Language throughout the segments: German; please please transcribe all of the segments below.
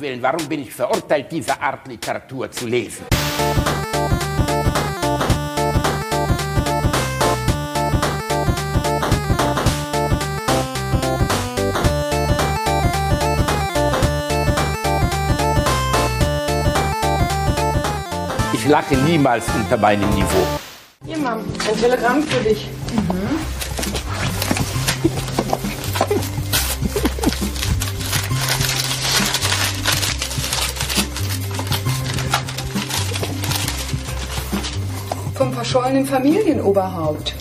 Willen, warum bin ich verurteilt, diese Art Literatur zu lesen? Ich lache niemals unter meinem Niveau. Hier, Mom, ein Telegramm für dich. Vom verschollenen Familienoberhaupt.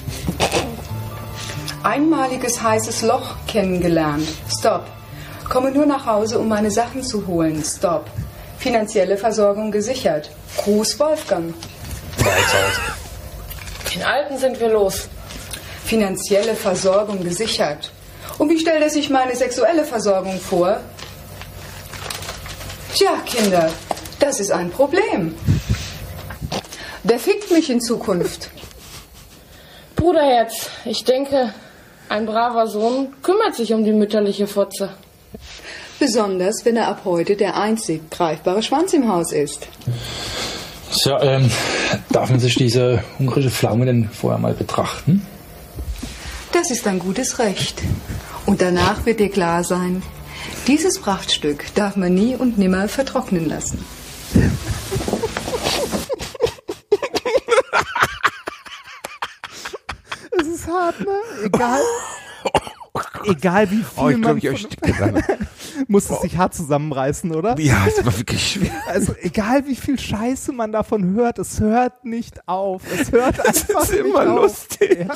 Einmaliges heißes Loch kennengelernt. Stop. Komme nur nach Hause, um meine Sachen zu holen. Stop. Finanzielle Versorgung gesichert. Gruß Wolfgang. Den Alten sind wir los. Finanzielle Versorgung gesichert. Und wie stellt er sich meine sexuelle Versorgung vor? Tja, Kinder, das ist ein Problem. Wer fickt mich in Zukunft? Bruderherz, ich denke, ein braver Sohn kümmert sich um die mütterliche Fotze. Besonders, wenn er ab heute der einzig greifbare Schwanz im Haus ist. Tja, ähm, darf man sich diese ungarische Pflaume denn vorher mal betrachten? Das ist ein gutes Recht. Und danach wird dir klar sein, dieses Prachtstück darf man nie und nimmer vertrocknen lassen. Es hart, ne? Egal. Egal wie viel Oh, ich man glaube, ich muss es sich hart zusammenreißen, oder? Ja, es war wirklich schwer. Also egal wie viel Scheiße man davon hört, es hört nicht auf. Es hört einfach ist nicht immer auf. lustig. Ja.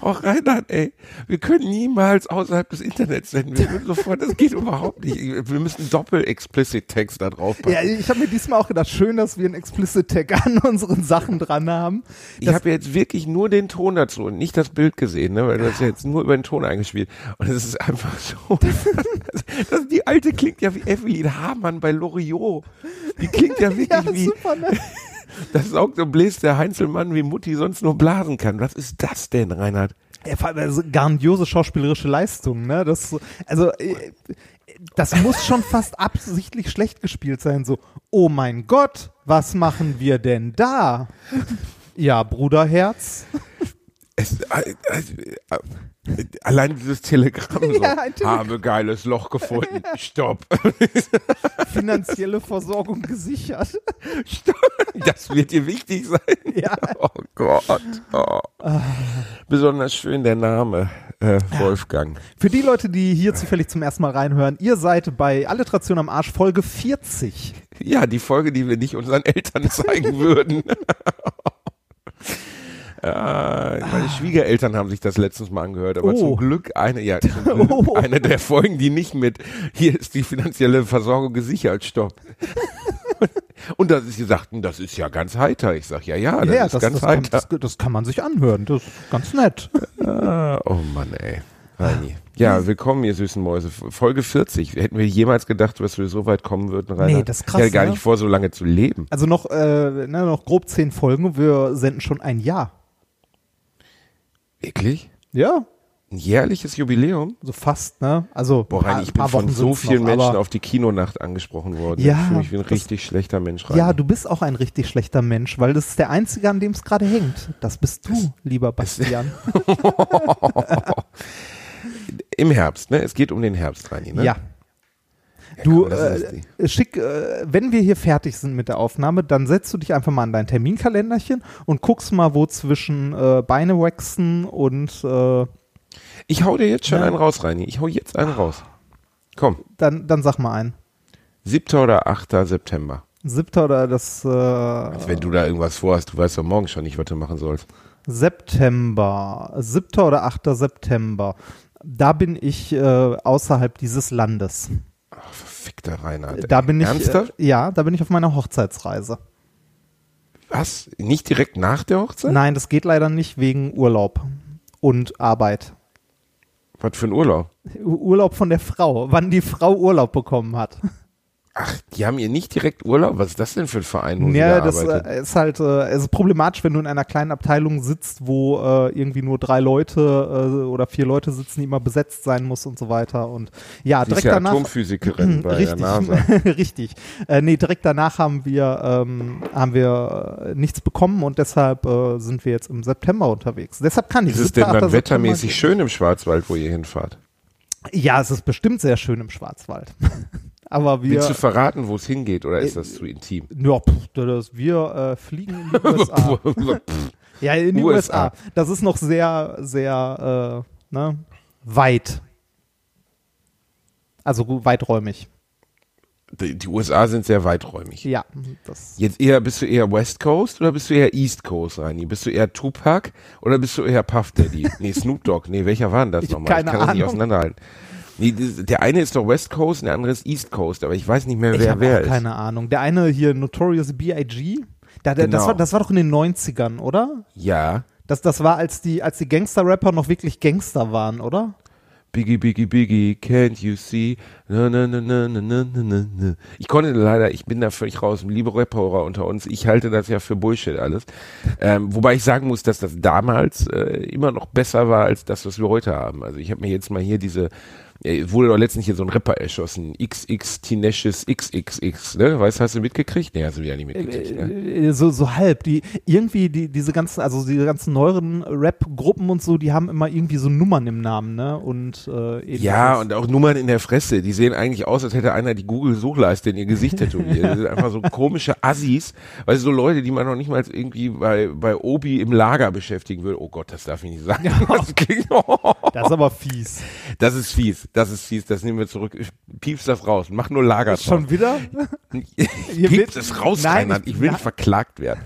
Auch Reinhard, ey, wir können niemals außerhalb des Internets senden. Wir würden sofort, das geht überhaupt nicht. Wir müssen Doppel-Explicit-Text da drauf Ja, packen. ich habe mir diesmal auch gedacht, schön, dass wir einen Explicit Tag an unseren Sachen dran haben. Ich habe jetzt wirklich nur den Ton dazu und nicht das Bild gesehen, ne? weil du hast ja jetzt nur über den Ton eingespielt. Und es ist einfach so. das, die alte klingt ja wie Evelyn Hamann bei Loriot. Die klingt ja wirklich Ja, wie. super, ne? Das saugt und bläst der Heinzelmann, wie Mutti sonst nur blasen kann. Was ist das denn, Reinhard? Ja, also grandiose schauspielerische Leistung, ne? Das, so- also, äh, das muss schon fast absichtlich schlecht gespielt sein. So, oh mein Gott, was machen wir denn da? Ja, Bruderherz. Es, äh, äh, allein dieses Telegramm so. Ja. Habe geiles Loch gefunden. Stopp. Finanzielle Versorgung gesichert. Stopp. Das wird dir wichtig sein. Ja. Oh Gott. Oh. Besonders schön der Name äh, Wolfgang. Für die Leute, die hier zufällig zum ersten Mal reinhören, ihr seid bei Alliteration am Arsch Folge 40. Ja, die Folge, die wir nicht unseren Eltern zeigen würden. Ja, meine Schwiegereltern haben sich das letztens mal angehört, aber Oh. zum Glück eine, ja, Glück Oh. eine der Folgen, die nicht mit hier ist die finanzielle Versorgung gesichert, stopp. Und da sie sagten, das ist ja ganz heiter. Ich sag, ja, ja, das ist ganz das, kann, heiter. das, das kann man sich anhören. Das ist ganz nett. Ah, oh Mann, ey. Reini. Ja, willkommen, ihr süßen Mäuse. Folge 40. Hätten wir jemals gedacht, dass wir so weit kommen würden, Rainer? Nee, das ist krass, Ich hatte gar ne? nicht vor, so lange zu leben. Also noch, äh, ne, noch grob zehn Folgen. Wir senden schon ein Jahr. Wirklich? Ja, Ein jährliches Jubiläum? so fast, ne? Also Boah, paar- Reini, ich bin von so vielen noch, Menschen auf die Kinonacht angesprochen worden. Ja, ich fühle mich wie ein richtig schlechter Mensch, Reini. Ja, du bist auch ein richtig schlechter Mensch, weil das ist der einzige, an dem es gerade hängt. Das bist du, lieber Bastian. Im Herbst, ne? Es geht um den Herbst, Reini, ne? Ja. Du, ist äh, schick, äh, wenn wir hier fertig sind mit der Aufnahme, dann setzt du dich einfach mal an dein Terminkalenderchen und guckst mal, wo zwischen äh, Beine wachsen und äh, Ich hau dir jetzt schon Ja. einen raus, Reini. Ich hau jetzt einen raus. Komm, dann, dann sag mal ein. 7. oder 8. September. Siebter oder das äh, Also wenn du da irgendwas vorhast, du weißt doch morgen schon nicht, was du machen sollst. September, siebter oder achter September. Da bin ich äh, außerhalb dieses Landes. Verfickter Reinhard. Da bin ich, Ernsthaft? Äh, ja, da bin ich auf meiner Hochzeitsreise. Was? Nicht direkt nach der Hochzeit? Nein, das geht leider nicht wegen Urlaub und Arbeit. Was für ein Urlaub? Urlaub von der Frau, wann die Frau Urlaub bekommen hat. Ach, die haben hier nicht direkt Urlaub? Was ist das denn für ein Verein, wo Ja, da das äh, ist halt, äh, es ist problematisch, wenn du in einer kleinen Abteilung sitzt, wo äh, irgendwie nur drei Leute äh, oder vier Leute sitzen, die immer besetzt sein muss und so weiter. Und ja, Sie ist direkt ja danach. Atomphysikerin bei Richtig, der NASA. richtig. Äh, nee, direkt danach haben wir ähm, haben wir äh, nichts bekommen und deshalb äh, sind wir jetzt im September unterwegs. Deshalb kann ich. Ist es denn 7., 8. dann wettermäßig schön im Schwarzwald, wo ihr hinfahrt? Ja, es ist bestimmt sehr schön im Schwarzwald. Aber wir. Willst du verraten, wo es hingeht, oder ist das zu intim? ja, pff, das, wir äh, fliegen in die USA. Ja, in die USA. USA. Das ist noch sehr, sehr äh, ne, weit. Also weiträumig. Die, die USA sind sehr weiträumig. Ja, das. Jetzt eher, bist du eher West Coast oder bist du eher East Coast, Reini? Bist du eher Tupac oder bist du eher Puff Daddy? Nee, Snoop Dogg. Nee, welcher war denn das Ich nochmal? keine ich kann das nicht Ahnung. auseinanderhalten. Nee, der eine ist doch West Coast und der andere ist East Coast, aber ich weiß nicht mehr, wer wer ist. Keine Ahnung. Der eine hier Notorious B.I.G. Da, der, genau. das, war, das war doch in den 90ern, oder? Ja. Das, das war, als die, als die Gangster-Rapper noch wirklich Gangster waren, oder? Biggie, Biggie, Biggie, can't you see? Na, na, na, na, na, na, na, na. Ich konnte leider, ich bin da völlig raus, liebe Rapper unter uns, ich halte das ja für Bullshit alles. Ähm, wobei ich sagen muss, dass das damals äh, immer noch besser war als das, was wir heute haben. Also ich habe mir jetzt mal hier diese wurde doch letztens hier so ein Rapper erschossen, XX Tenacious XXX, ne? Weißt, hast du mitgekriegt? Nee, hast du wieder nicht mitgekriegt, ne? Äh, So, so halb. Die, irgendwie, die, diese ganzen, also diese ganzen neueren Rap-Gruppen und so, die haben immer irgendwie so Nummern im Namen, ne? Und äh. Ja, und auch Nummern in der Fresse. Die sehen eigentlich aus, als hätte einer die Google-Suchleiste in ihr Gesicht tätowiert. Das sind einfach so komische Assis. Weil so Leute, die man noch nicht mal irgendwie bei, bei Obi im Lager beschäftigen würde. Oh Gott, das darf ich nicht sagen. Das, klingt, Das ist aber fies. das ist fies. Das ist fies. Das nehmen wir zurück. Ich Piepst das raus. Mach nur Lager. Schon wieder? Piept wird- es raus, Nein, Reinhard. ich- Ich will nicht verklagt werden.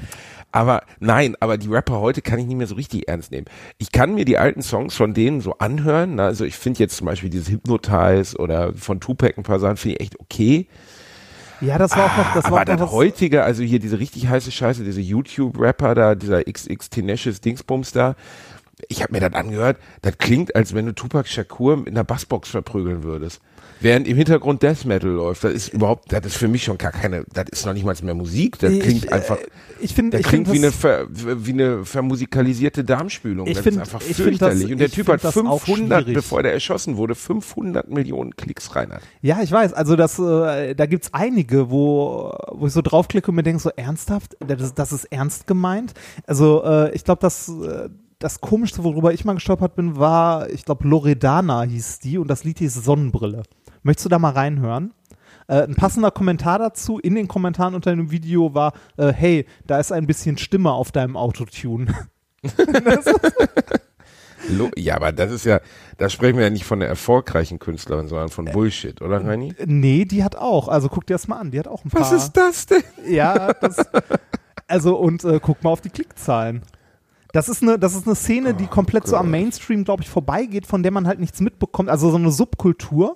Aber nein, aber die Rapper heute kann ich nicht mehr so richtig ernst nehmen. Ich kann mir die alten Songs von denen so anhören. ne? Also ich finde jetzt zum Beispiel dieses Hypnotize oder von Tupac ein paar Sachen finde ich echt okay. Ja, das war auch noch, das aber war auch noch das heutige, also hier diese richtig heiße Scheiße, diese YouTube-Rapper da, dieser XX Tenacious Dingsbums da, ich habe mir das angehört, das klingt, als wenn du Tupac Shakur mit einer Bassbox verprügeln würdest. Während im Hintergrund Death Metal läuft, das ist überhaupt, das ist für mich schon gar keine, das ist noch nicht mal mehr Musik, das Ich- klingt äh, einfach, ich finde, das ich klingt find wie, eine das- ver, wie eine vermusikalisierte Darmspülung. Ich das find- ist einfach ich find das- fürchterlich. Und der ich Typ find hat das auch 500, schwierig. bevor der erschossen wurde, 500 Millionen Klicks rein hat. Ja, ich weiß. Also das, äh, da gibt's einige, wo, wo ich so draufklicke und mir denke, so ernsthaft, das, ist- das ist ernst gemeint. Also äh, ich glaube, das, äh, das Komischste, worüber ich mal gestolpert bin, war, ich glaube, Loredana hieß die und das Lied hieß Sonnenbrille. Möchtest du da mal reinhören? Äh, ein passender Kommentar dazu in den Kommentaren unter dem Video war, äh, hey, da ist ein bisschen Stimme auf deinem Autotune. Ja, aber das ist ja, da sprechen wir ja nicht von der erfolgreichen Künstlerin, sondern von Bullshit, oder Reini? nee, die hat auch. Also guck dir das mal an. Die hat auch ein paar. Was ist das denn? Ja, das, also und äh, guck mal auf die Klickzahlen. Das ist eine, das ist eine Szene, die komplett so am Mainstream, glaube ich, vorbeigeht, von der man halt nichts mitbekommt. Also so eine Subkultur,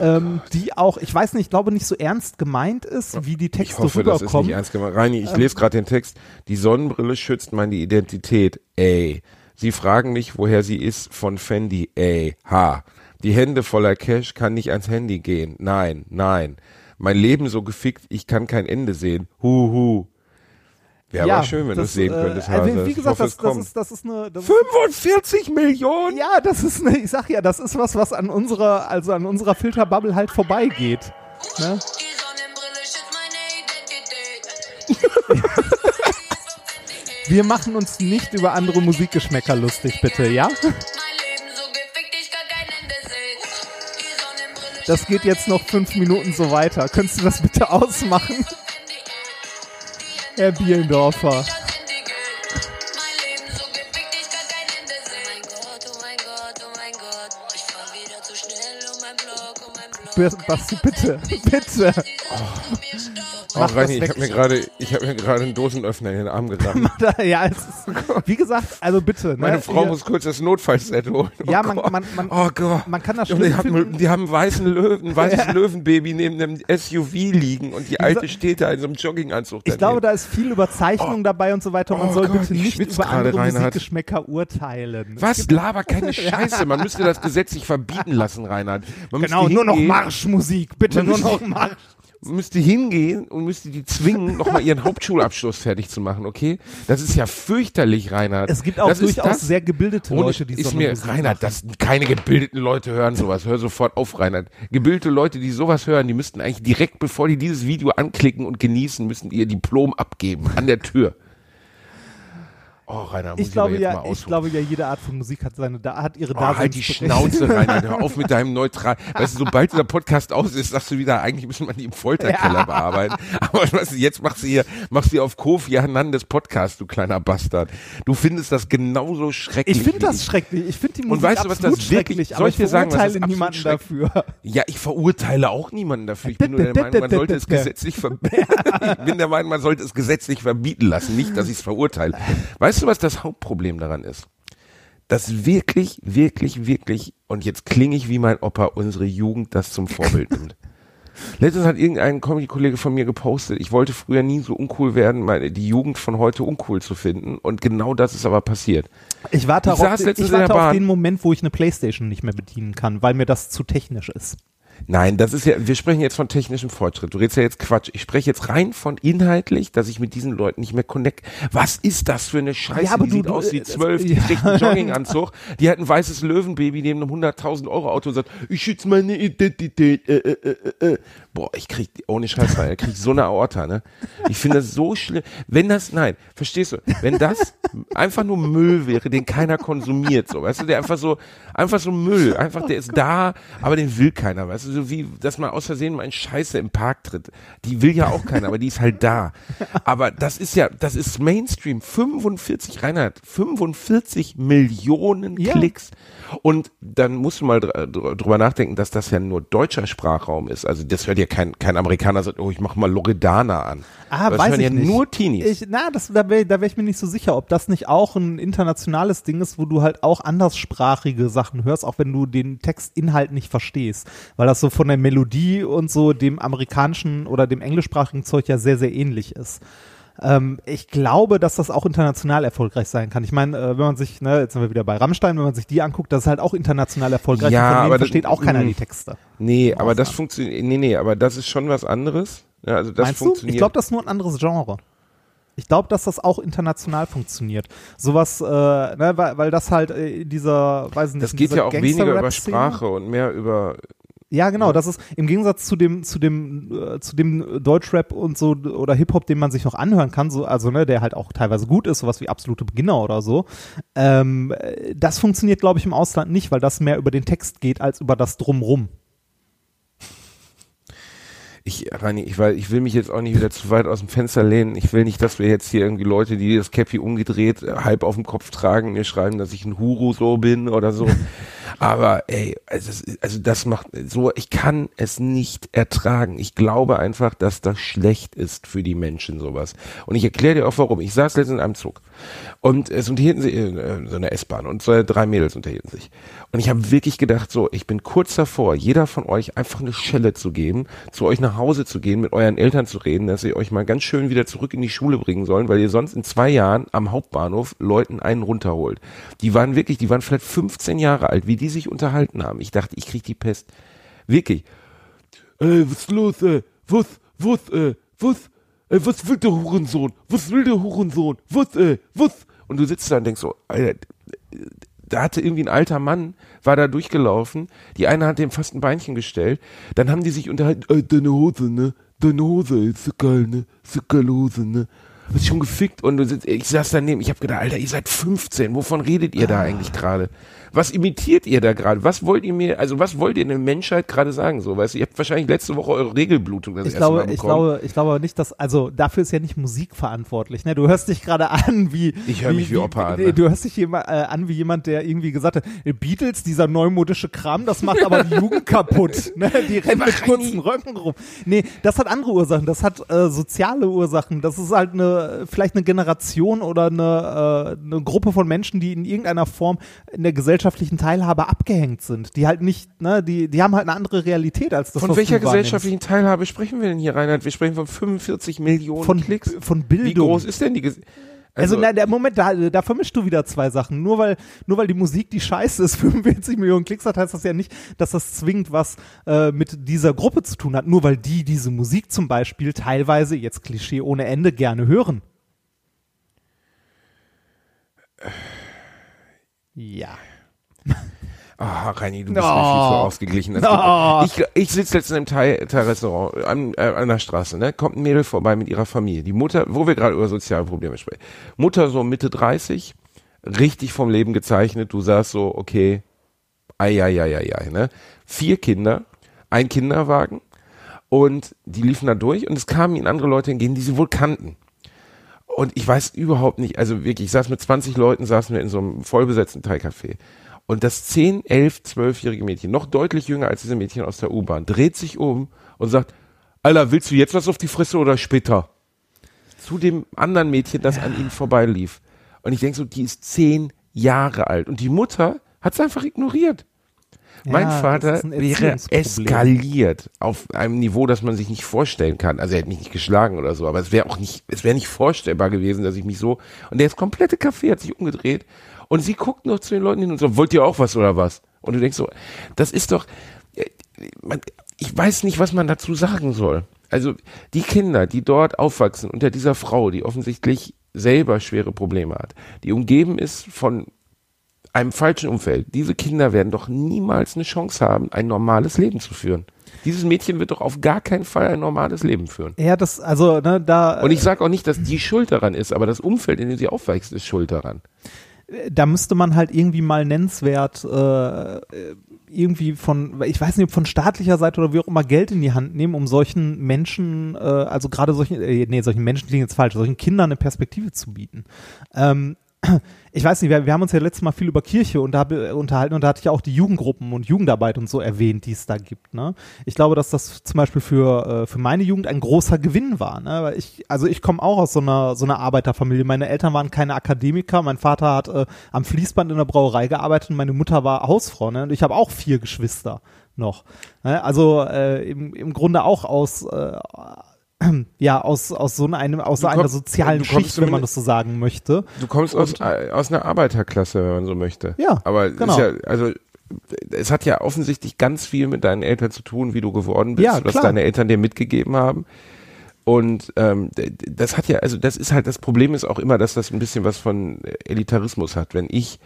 ähm, die auch, ich weiß nicht, ich glaube nicht so ernst gemeint ist, wie die Ich Texte hoffe, das ist rüberkommen. nicht ernst gemeint. Reini, ich lese gerade den Text. Die Sonnenbrille schützt meine Identität. Ey. Sie fragen mich, woher sie ist, von Fendi. Ey. Ha. Die Hände voller Cash kann nicht ans Handy gehen. Nein, nein. Mein Leben so gefickt, ich kann kein Ende sehen. Hu, hu. Wäre aber schön, wenn du das, es sehen äh, könntest, also, Hase. Wie Ich gesagt, hoffe, das, das, ist, das ist eine. Das ist, 45 Millionen? ja, das ist eine, ich sag ja, das ist was, was an unserer, also an unserer Filterbubble halt vorbeigeht. Ne? Die Sonnenbrille schützt meine Identität. Wir machen uns nicht über andere Musikgeschmäcker lustig, bitte, ja? Das geht jetzt noch fünf Minuten so weiter. Könntest du das bitte ausmachen? Herr Bielendorfer. Basti, bitte, bitte. Oh. Mach Reini, ich habe mir gerade, ich habe mir gerade einen Dosenöffner in den Arm gerammt. ja, es ist, wie gesagt, also bitte. Meine ne, Frau ihr- muss kurz das Notfallset holen. Oh Ja, man- Gott. man- man- oh Gott. man kann das Und die, haben, die haben einen weißen Löwen, ein weißes Löwenbaby neben einem SUV liegen und die alte steht da in so einem Jogginganzug. Ich glaube, da ist viel Überzeichnung dabei und so weiter. Man Oh soll Gott, bitte ich nicht über andere Reinhard. Musikgeschmäcker urteilen. Was? Laber keine Scheiße. Man müsste das gesetzlich verbieten lassen, Reinhard. Man Genau, nur noch Marschmusik. Bitte nur noch Marsch. Müsste hingehen und müsste die zwingen, nochmal ihren Hauptschulabschluss fertig zu machen, okay? Das ist ja fürchterlich, Reinhard. Es gibt auch das durchaus das, sehr gebildete Leute, die ist so mir, Musik Reinhard, das keine gebildeten Leute hören sowas. Hör sofort auf, Reinhard. Gebildete Leute, die sowas hören, die müssten eigentlich direkt, bevor die dieses Video anklicken und genießen, müssen ihr Diplom abgeben an der Tür. Oh, Reinhard, muss Ich glaube jetzt ja, ich glaube ja, jede Art von Musik hat seine, da hat ihre Oh, halt die. Schnauze, Reinhard. Hör auf mit deinem neutral. Weißt du, sobald dieser Podcast aus ist, sagst du wieder, eigentlich müssen wir die im Folterkeller bearbeiten. Aber weißt du, jetzt machst du hier, machst du auf Kofi Hernandez Podcast, du kleiner Bastard. Du findest das genauso schrecklich. Ich finde das schrecklich. Ich finde die Musik weißt du, was das wirklich- soll ich ich dir sagen, was das niemanden dafür. Ja, ich verurteile auch niemanden dafür. Ich bin nur der Meinung, man sollte es gesetzlich ver ich bin der Meinung, man sollte es gesetzlich verbieten lassen, nicht, dass ich es verurteile. Weißt du, was das Hauptproblem daran ist? Dass wirklich, wirklich, wirklich, und jetzt klinge ich wie mein Opa, unsere Jugend das zum Vorbild nimmt. Letztens hat irgendein Comedy-Kollege von mir gepostet, ich wollte früher nie so uncool werden, meine, die Jugend von heute uncool zu finden. Und genau das ist aber passiert. Ich warte, Ich auf, ich warte auf den Moment, wo ich eine Playstation nicht mehr bedienen kann, weil mir das zu technisch ist. Nein, das ist ja, wir sprechen jetzt von technischem Fortschritt. Du redest ja jetzt Quatsch. Ich spreche jetzt rein von inhaltlich, dass ich mit diesen Leuten nicht mehr connect. Was ist das für eine Scheiße? Ja, aber die du- sieht du- aus wie äh, zwölf, die ja. trägt einen Jogginganzug, die hat ein weißes Löwenbaby neben einem 100.000 Euro Auto und sagt, ich schütze meine Identität. Äh, äh, äh, äh. Boah, ich krieg, ohne Scheiß, rein, ich krieg so eine Aorta, ne? Ich finde das so schlimm. Wenn das, nein, verstehst du, wenn das einfach nur Müll wäre, den keiner konsumiert, so, weißt du, der einfach so, einfach so Müll, einfach, der ist da, aber den will keiner, weißt du, so wie, dass man aus Versehen mal in Scheiße im Park tritt. Die will ja auch keiner, aber die ist halt da. Aber das ist ja, das ist Mainstream. 45, Reinhard, 45 Millionen Ja. Klicks. Und dann musst du mal dr- drüber nachdenken, dass das ja nur deutscher Sprachraum ist. Also das hört ja kein, kein Amerikaner sagt, oh, ich mach mal Loredana an. Ah, das weiß ich ja nicht. nur Teenies. Ich, na, das, da wäre da wär ich mir nicht so sicher, ob das nicht auch ein internationales Ding ist, wo du halt auch anderssprachige Sachen hörst, auch wenn du den Textinhalt nicht verstehst. Weil das so von der Melodie und so dem amerikanischen oder dem englischsprachigen Zeug ja sehr, sehr ähnlich ist. Ähm, ich glaube, dass das auch international erfolgreich sein kann. Ich meine, äh, wenn man sich, ne, jetzt sind wir wieder bei Rammstein, wenn man sich die anguckt, das ist halt auch international erfolgreich. Ja, aber das- versteht auch keiner mh. die Texte. nee, aber das funktioniert, nee, nee, aber das ist schon was anderes. Ja, also das Meinst du? funktioniert. Ich glaube, das ist nur ein anderes Genre. Ich glaube, dass das auch international funktioniert. Sowas, äh, ne, weil, weil das halt äh, in dieser, weiß nicht, das geht ja auch weniger über Sprache und mehr über Ja, genau. Das ist im Gegensatz zu dem, zu dem, äh, zu dem Deutschrap und so oder Hip-Hop, den man sich noch anhören kann, so, also ne, der halt auch teilweise gut ist, sowas wie absolute Beginner oder so. Ähm, äh, das funktioniert, glaube ich, im Ausland nicht, weil das mehr über den Text geht als über das Drumrum. Ich, Rani, ich, weil, ich will mich jetzt auch nicht wieder zu weit aus dem Fenster lehnen. Ich will nicht, dass wir jetzt hier irgendwie Leute, die das Cappy umgedreht, äh, halb auf dem Kopf tragen, mir schreiben, dass ich ein Huru so bin oder so. Aber ey, also also das macht so, ich kann es nicht ertragen. Ich glaube einfach, dass das schlecht ist für die Menschen sowas. Und ich erkläre dir auch warum. Ich saß letztens in einem Zug und es unterhielten sich, äh, so eine S-Bahn und so drei Mädels unterhielten sich. Und ich habe wirklich gedacht, so, ich bin kurz davor, jeder von euch einfach eine Schelle zu geben, zu euch nach Hause zu gehen, mit euren Eltern zu reden, dass sie euch mal ganz schön wieder zurück in die Schule bringen sollen, weil ihr sonst in zwei Jahren am Hauptbahnhof Leuten einen runterholt. Die waren wirklich, die waren vielleicht 15 Jahre alt, wie die sich unterhalten haben. Ich dachte, ich krieg die Pest. Wirklich. Ey, was ist los, ey? Was, was, ey? Was, ey, was will der Hurensohn? Was will der Hurensohn? Was, ey? Was? Und du sitzt da und denkst so, Alter, da hatte irgendwie ein alter Mann, war da durchgelaufen, die eine hat dem fast ein Beinchen gestellt, dann haben die sich unterhalten, ey, deine Hose, ne? Deine Hose, ey, ist so geil, ne? Ist so geile Hose, ne? Hast schon gefickt und du sitzt, ich saß daneben, ich hab gedacht, Alter, ihr seid 15, wovon redet ihr da eigentlich gerade? Was imitiert ihr da gerade? Was wollt ihr mir, also was wollt ihr in der Menschheit gerade sagen, so, weißt du, ihr habt wahrscheinlich letzte Woche eure Regelblutung das Ich erste glaube, Mal ich glaube, ich glaube nicht, dass, also dafür ist ja nicht Musik verantwortlich. Ne? Du hörst dich gerade an wie. Ich höre mich wie Opa an, ne? Du hörst dich jema- äh, an wie jemand, der irgendwie gesagt hat, äh, Beatles, dieser neumodische Kram, das macht aber die Jugend kaputt. Ne? Die rennen mit kurzen Röcken rum. Nee, das hat andere Ursachen. Das hat äh, soziale Ursachen. Das ist halt eine, vielleicht eine Generation oder eine, äh, eine Gruppe von Menschen, die in irgendeiner Form in der gesellschaftlichen Teilhabe abgehängt sind. Die halt nicht, ne, die, die haben halt eine andere Realität als das, Von welcher gesellschaftlichen Teilhabe sprechen wir denn hier, Reinhard? Wir sprechen von 45 Millionen von, Klicks. von Bildung. Wie groß ist denn die Ges Also, na, der Moment, da, da vermischst du wieder zwei Sachen. Nur weil, nur weil die Musik die Scheiße ist, 45 Millionen Klicks hat, heißt das ja nicht, dass das zwingend was äh, mit dieser Gruppe zu tun hat. Nur weil die diese Musik zum Beispiel teilweise, jetzt Klischee ohne Ende, gerne hören. Ja. Ah, Reini, du bist Oh. mir viel zu ausgeglichen. Oh. nicht. Ich, ich sitze letztens im Thai- Thai-Restaurant an, äh, an der Straße, ne? Kommt ein Mädel vorbei mit ihrer Familie. Die Mutter, wo wir gerade über soziale Probleme sprechen. Mutter so Mitte 30, richtig vom Leben gezeichnet. Du sagst so, okay, ei, ei, ei, ei, ei, ne? Vier Kinder, ein Kinderwagen und die liefen da durch und es kamen ihnen andere Leute entgegen, die sie wohl kannten. Und ich weiß überhaupt nicht, also wirklich, ich saß mit 20 Leuten, saßen wir in so einem vollbesetzten Thai-Café. Und das 10, 11, 12-jährige Mädchen, noch deutlich jünger als diese Mädchen aus der U-Bahn, dreht sich um und sagt, Alter, willst du jetzt was auf die Fresse oder später? Zu dem anderen Mädchen, das an ihnen vorbeilief. Und ich denke so, die ist zehn Jahre alt. Und die Mutter hat es einfach ignoriert. mein das Vater wäre eskaliert auf einem Niveau, das man sich nicht vorstellen kann. Also er hat mich nicht geschlagen oder so, aber es wäre auch nicht, es wäre nicht vorstellbar gewesen, dass ich mich so, und der ist komplette Kaffee hat sich umgedreht und sie guckt noch zu den Leuten hin und so, wollt ihr auch was oder was? Und du denkst so, das ist doch, äh, ich weiß nicht, was man dazu sagen soll. Also die Kinder, die dort aufwachsen unter dieser Frau, die offensichtlich selber schwere Probleme hat, die umgeben ist von einem falschen Umfeld. Diese Kinder werden doch niemals eine Chance haben, ein normales Leben zu führen. Dieses Mädchen wird doch auf gar keinen Fall ein normales Leben führen. Ja, das, also, ne, da. Und ich sage auch nicht, dass die schuld daran ist, aber das Umfeld, in dem sie aufwächst, ist schuld daran. Da müsste man halt irgendwie mal nennenswert äh, irgendwie von, ich weiß nicht, ob von staatlicher Seite oder wie auch immer Geld in die Hand nehmen, um solchen Menschen, äh, also gerade solchen, äh, nee, solchen Menschen klingt jetzt falsch, solchen Kindern eine Perspektive zu bieten. Ähm, ich weiß nicht, wir, wir haben uns ja letztes Mal viel über Kirche da, unterhalten und da hatte ich ja auch die Jugendgruppen und Jugendarbeit und so erwähnt, die es da gibt. Ne? Ich glaube, dass das zum Beispiel für, äh, für meine Jugend ein großer Gewinn war. Ne? Weil ich, also ich komme auch aus so einer, so einer Arbeiterfamilie. Meine Eltern waren keine Akademiker. Mein Vater hat äh, am Fließband in der Brauerei gearbeitet und meine Mutter war Hausfrau. Ne? Und ich habe auch vier Geschwister noch. Ne? Also äh, im, im Grunde auch aus äh, ja, aus, aus so einem, aus so einer sozialen Schicht, wenn man das so sagen möchte. Du kommst aus, aus einer Arbeiterklasse, wenn man so möchte. Ja, Aber es genau. ja, also es hat ja offensichtlich ganz viel mit deinen Eltern zu tun, wie du geworden bist, Ja, was deine Eltern dir mitgegeben haben. Und ähm, das hat ja, also das ist halt, das Problem ist auch immer, dass das ein bisschen was von Elitarismus hat. Wenn ich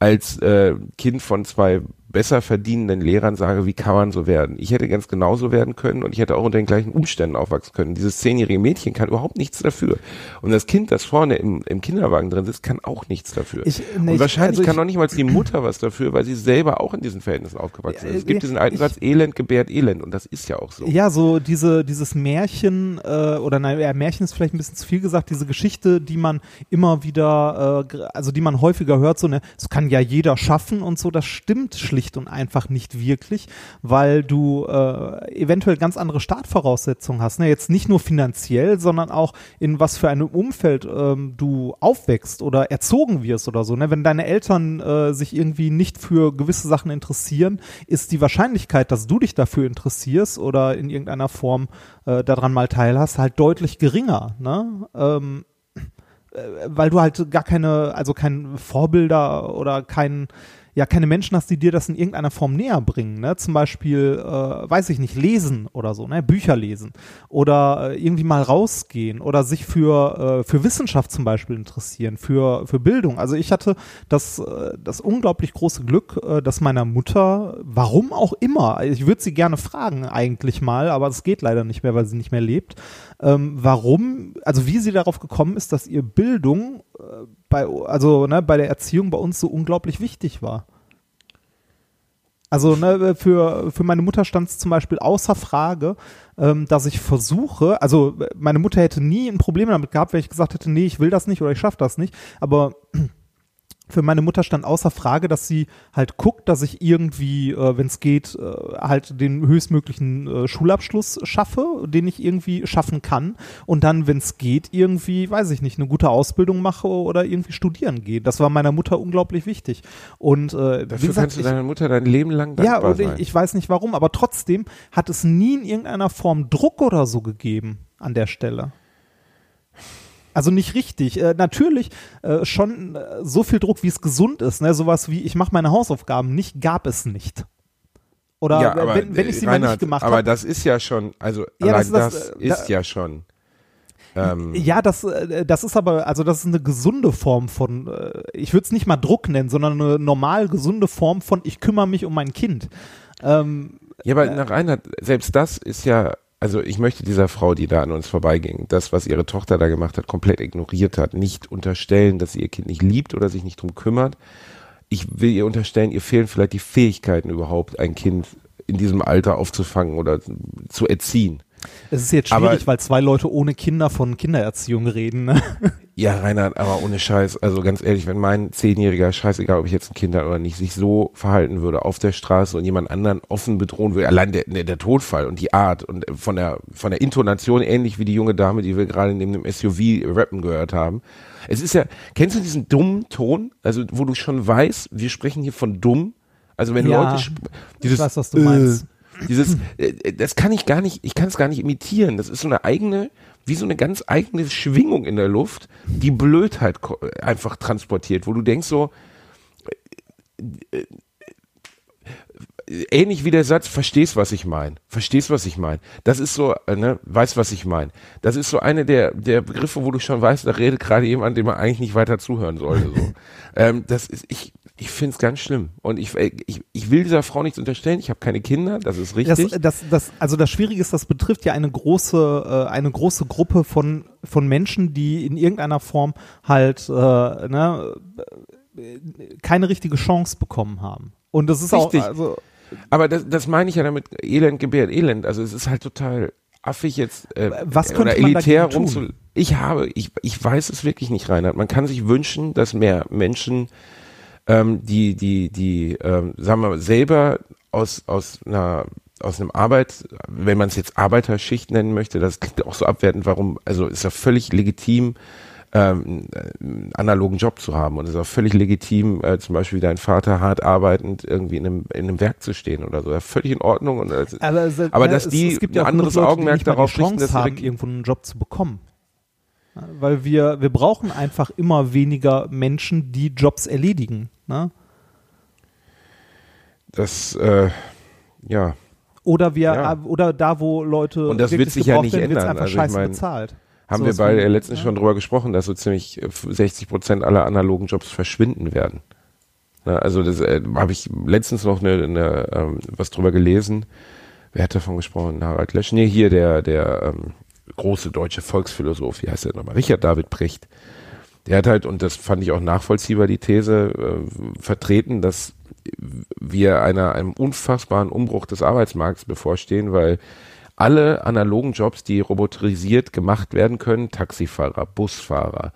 als äh, Kind von zwei besser verdienenden Lehrern sage, wie kann man so werden? Ich hätte ganz genauso werden können und ich hätte auch unter den gleichen Umständen aufwachsen können. Dieses zehnjährige Mädchen kann überhaupt nichts dafür. Und das Kind, das vorne im, im Kinderwagen drin sitzt, kann auch nichts dafür. Ich- nee, und ich- wahrscheinlich also kann ich- noch nicht mal die Mutter was dafür, weil sie selber auch in diesen Verhältnissen aufgewachsen ist. Es gibt diesen alten ich- Satz, Elend gebärt Elend und das ist ja auch so. Ja, so diese, dieses Märchen, äh, oder nein, ja, Märchen ist vielleicht ein bisschen zu viel gesagt, diese Geschichte, die man immer wieder, äh, also die man häufiger hört, so, ne, das kann ja jeder schaffen und so, das stimmt schlicht und einfach nicht wirklich, weil du äh, eventuell ganz andere Startvoraussetzungen hast. Ne? Jetzt nicht nur finanziell, sondern auch in was für einem Umfeld ähm, du aufwächst oder erzogen wirst oder so. Ne? Wenn deine Eltern äh, sich irgendwie nicht für gewisse Sachen interessieren, ist die Wahrscheinlichkeit, dass du dich dafür interessierst oder in irgendeiner Form äh, daran mal teilhast, halt deutlich geringer. Ne? Ähm, äh, weil du halt gar keine, also kein Vorbilder oder kein, ja, keine Menschen hast, die dir das in irgendeiner Form näher bringen, ne? Zum Beispiel, äh, weiß ich nicht, lesen oder so, ne? Bücher lesen oder äh, irgendwie mal rausgehen oder sich für, äh, für Wissenschaft zum Beispiel interessieren, für, für Bildung. Also ich hatte das, äh, das unglaublich große Glück, äh, dass meiner Mutter, warum auch immer, ich würde sie gerne fragen eigentlich mal, aber es geht leider nicht mehr, weil sie nicht mehr lebt, ähm, warum, also wie sie darauf gekommen ist, dass ihr Bildung äh, bei, also ne, bei der Erziehung bei uns so unglaublich wichtig war. Also ne, für, für meine Mutter stand es zum Beispiel außer Frage, ähm, dass ich versuche, also meine Mutter hätte nie ein Problem damit gehabt, wenn ich gesagt hätte, nee, ich will das nicht oder ich schaffe das nicht, aber für meine Mutter stand außer Frage, dass sie halt guckt, dass ich irgendwie, äh, wenn es geht, äh, halt den höchstmöglichen äh, Schulabschluss schaffe, den ich irgendwie schaffen kann. Und dann, wenn es geht, irgendwie, weiß ich nicht, eine gute Ausbildung mache oder irgendwie studieren gehe. Das war meiner Mutter unglaublich wichtig. Und äh, Dafür gesagt, kannst du ich, deiner Mutter dein Leben lang ja, dankbar und sein. ich, ich weiß nicht warum, aber trotzdem hat es nie in irgendeiner Form Druck oder so gegeben an der Stelle. Also nicht richtig. Äh, natürlich äh, schon äh, so viel Druck, wie es gesund ist. Ne? Sowas wie, ich mache meine Hausaufgaben nicht, gab es nicht. Oder ja, aber, wenn, wenn ich sie äh, mal nicht Reinhard, gemacht Aber habe. das ist ja schon, also Ja, das das, ist das, äh, da- ist ja schon. Ähm, Ja, das, äh, das ist aber, also das ist eine gesunde Form von, äh, ich würde es nicht mal Druck nennen, sondern eine normal gesunde Form von, ich kümmere mich um mein Kind. Ähm, Ja, aber nach Reinhard, selbst das ist ja, also ich möchte dieser Frau, die da an uns vorbeiging, das, was ihre Tochter da gemacht hat, komplett ignoriert hat, nicht unterstellen, dass sie ihr Kind nicht liebt oder sich nicht drum kümmert. Ich will ihr unterstellen, ihr fehlen vielleicht die Fähigkeiten überhaupt, ein Kind in diesem Alter aufzufangen oder zu erziehen. Es ist jetzt Aber- schwierig, weil zwei Leute ohne Kinder von Kindererziehung reden. Ne? Ja, Reinhard, aber ohne Scheiß, also ganz ehrlich, wenn mein Zehnjähriger, scheißegal, ob ich jetzt ein Kind habe oder nicht, sich so verhalten würde auf der Straße und jemand anderen offen bedrohen würde, allein der, der, der Todfall und die Art und von der, von der Intonation ähnlich wie die junge Dame, die wir gerade neben dem SUV rappen gehört haben. Es ist ja, kennst du diesen dummen Ton? Also, wo du schon weißt, wir sprechen hier von dumm. Also, wenn Ja, Leute, dieses, weiß, was du meinst. Dieses, äh, das kann ich gar nicht, ich kann es gar nicht imitieren. Das ist so eine eigene, wie so eine ganz eigene Schwingung in der Luft, die Blödheit ko- einfach transportiert, wo du denkst so, äh, äh, ähnlich wie der Satz, verstehst, was ich meine. Verstehst, was ich meine. Das ist so, äh, ne, weißt, was ich meine. Das ist so eine der, der Begriffe, wo du schon weißt, da redet gerade jemand, dem man eigentlich nicht weiter zuhören sollte. So. ähm, das ist, ich, ich finde es ganz schlimm. Und ich, äh, ich, ich will dieser Frau nichts unterstellen. Ich habe keine Kinder, das ist Das, richtig. das, das, also das Schwierige ist, das betrifft ja eine große, äh, eine große Gruppe von, von Menschen, die in irgendeiner Form halt äh, ne, äh, keine richtige Chance bekommen haben. Und das ist Richtig. auch, also, Aber das, das meine ich ja damit, Elend gebärt Elend. Also es ist halt total affig jetzt äh, Was oder könnte man elitär rumzu. Ich habe, ich, ich weiß es wirklich nicht, Reinhard. Man kann sich wünschen, dass mehr Menschen, ähm, die, die, die, ähm, sagen wir mal, selber aus, aus einer aus einem Arbeit, wenn man es jetzt Arbeiterschicht nennen möchte, das klingt auch so abwertend, warum, also ist ja völlig legitim, ähm, einen analogen Job zu haben und es ist auch völlig legitim, äh, zum Beispiel wie dein Vater hart arbeitend irgendwie in einem, in einem Werk zu stehen oder so. Ja, völlig in Ordnung. Und, äh, aber, es- aber ne, dass es, die es gibt ein ja auch anderes Leute, Augenmerk darauf die Chance richten, dass haben, irgendwo einen Job zu bekommen. Weil wir, wir brauchen einfach immer weniger Menschen, die Jobs erledigen. Ne? das, äh, ja, Oder wir, Ja. äh, oder da, wo Leute Und das wird sich ja nicht ändern. einfach Also ich scheiße mein, bezahlt. haben Sowas wir beide wie- ja letztens ja. schon drüber gesprochen, dass so ziemlich äh, 60 Prozent aller analogen Jobs verschwinden werden. Na, also das äh, habe ich letztens noch eine, eine, ähm, was drüber gelesen. Wer hat davon gesprochen? Harald Lesch? Nee, hier der, der ähm, große deutsche Volksphilosoph, wie heißt der nochmal? Richard David Precht. Der hat halt, und das fand ich auch nachvollziehbar, die These äh, vertreten, dass wir einer, einem unfassbaren Umbruch des Arbeitsmarkts bevorstehen, weil alle analogen Jobs, die roboterisiert gemacht werden können, Taxifahrer, Busfahrer,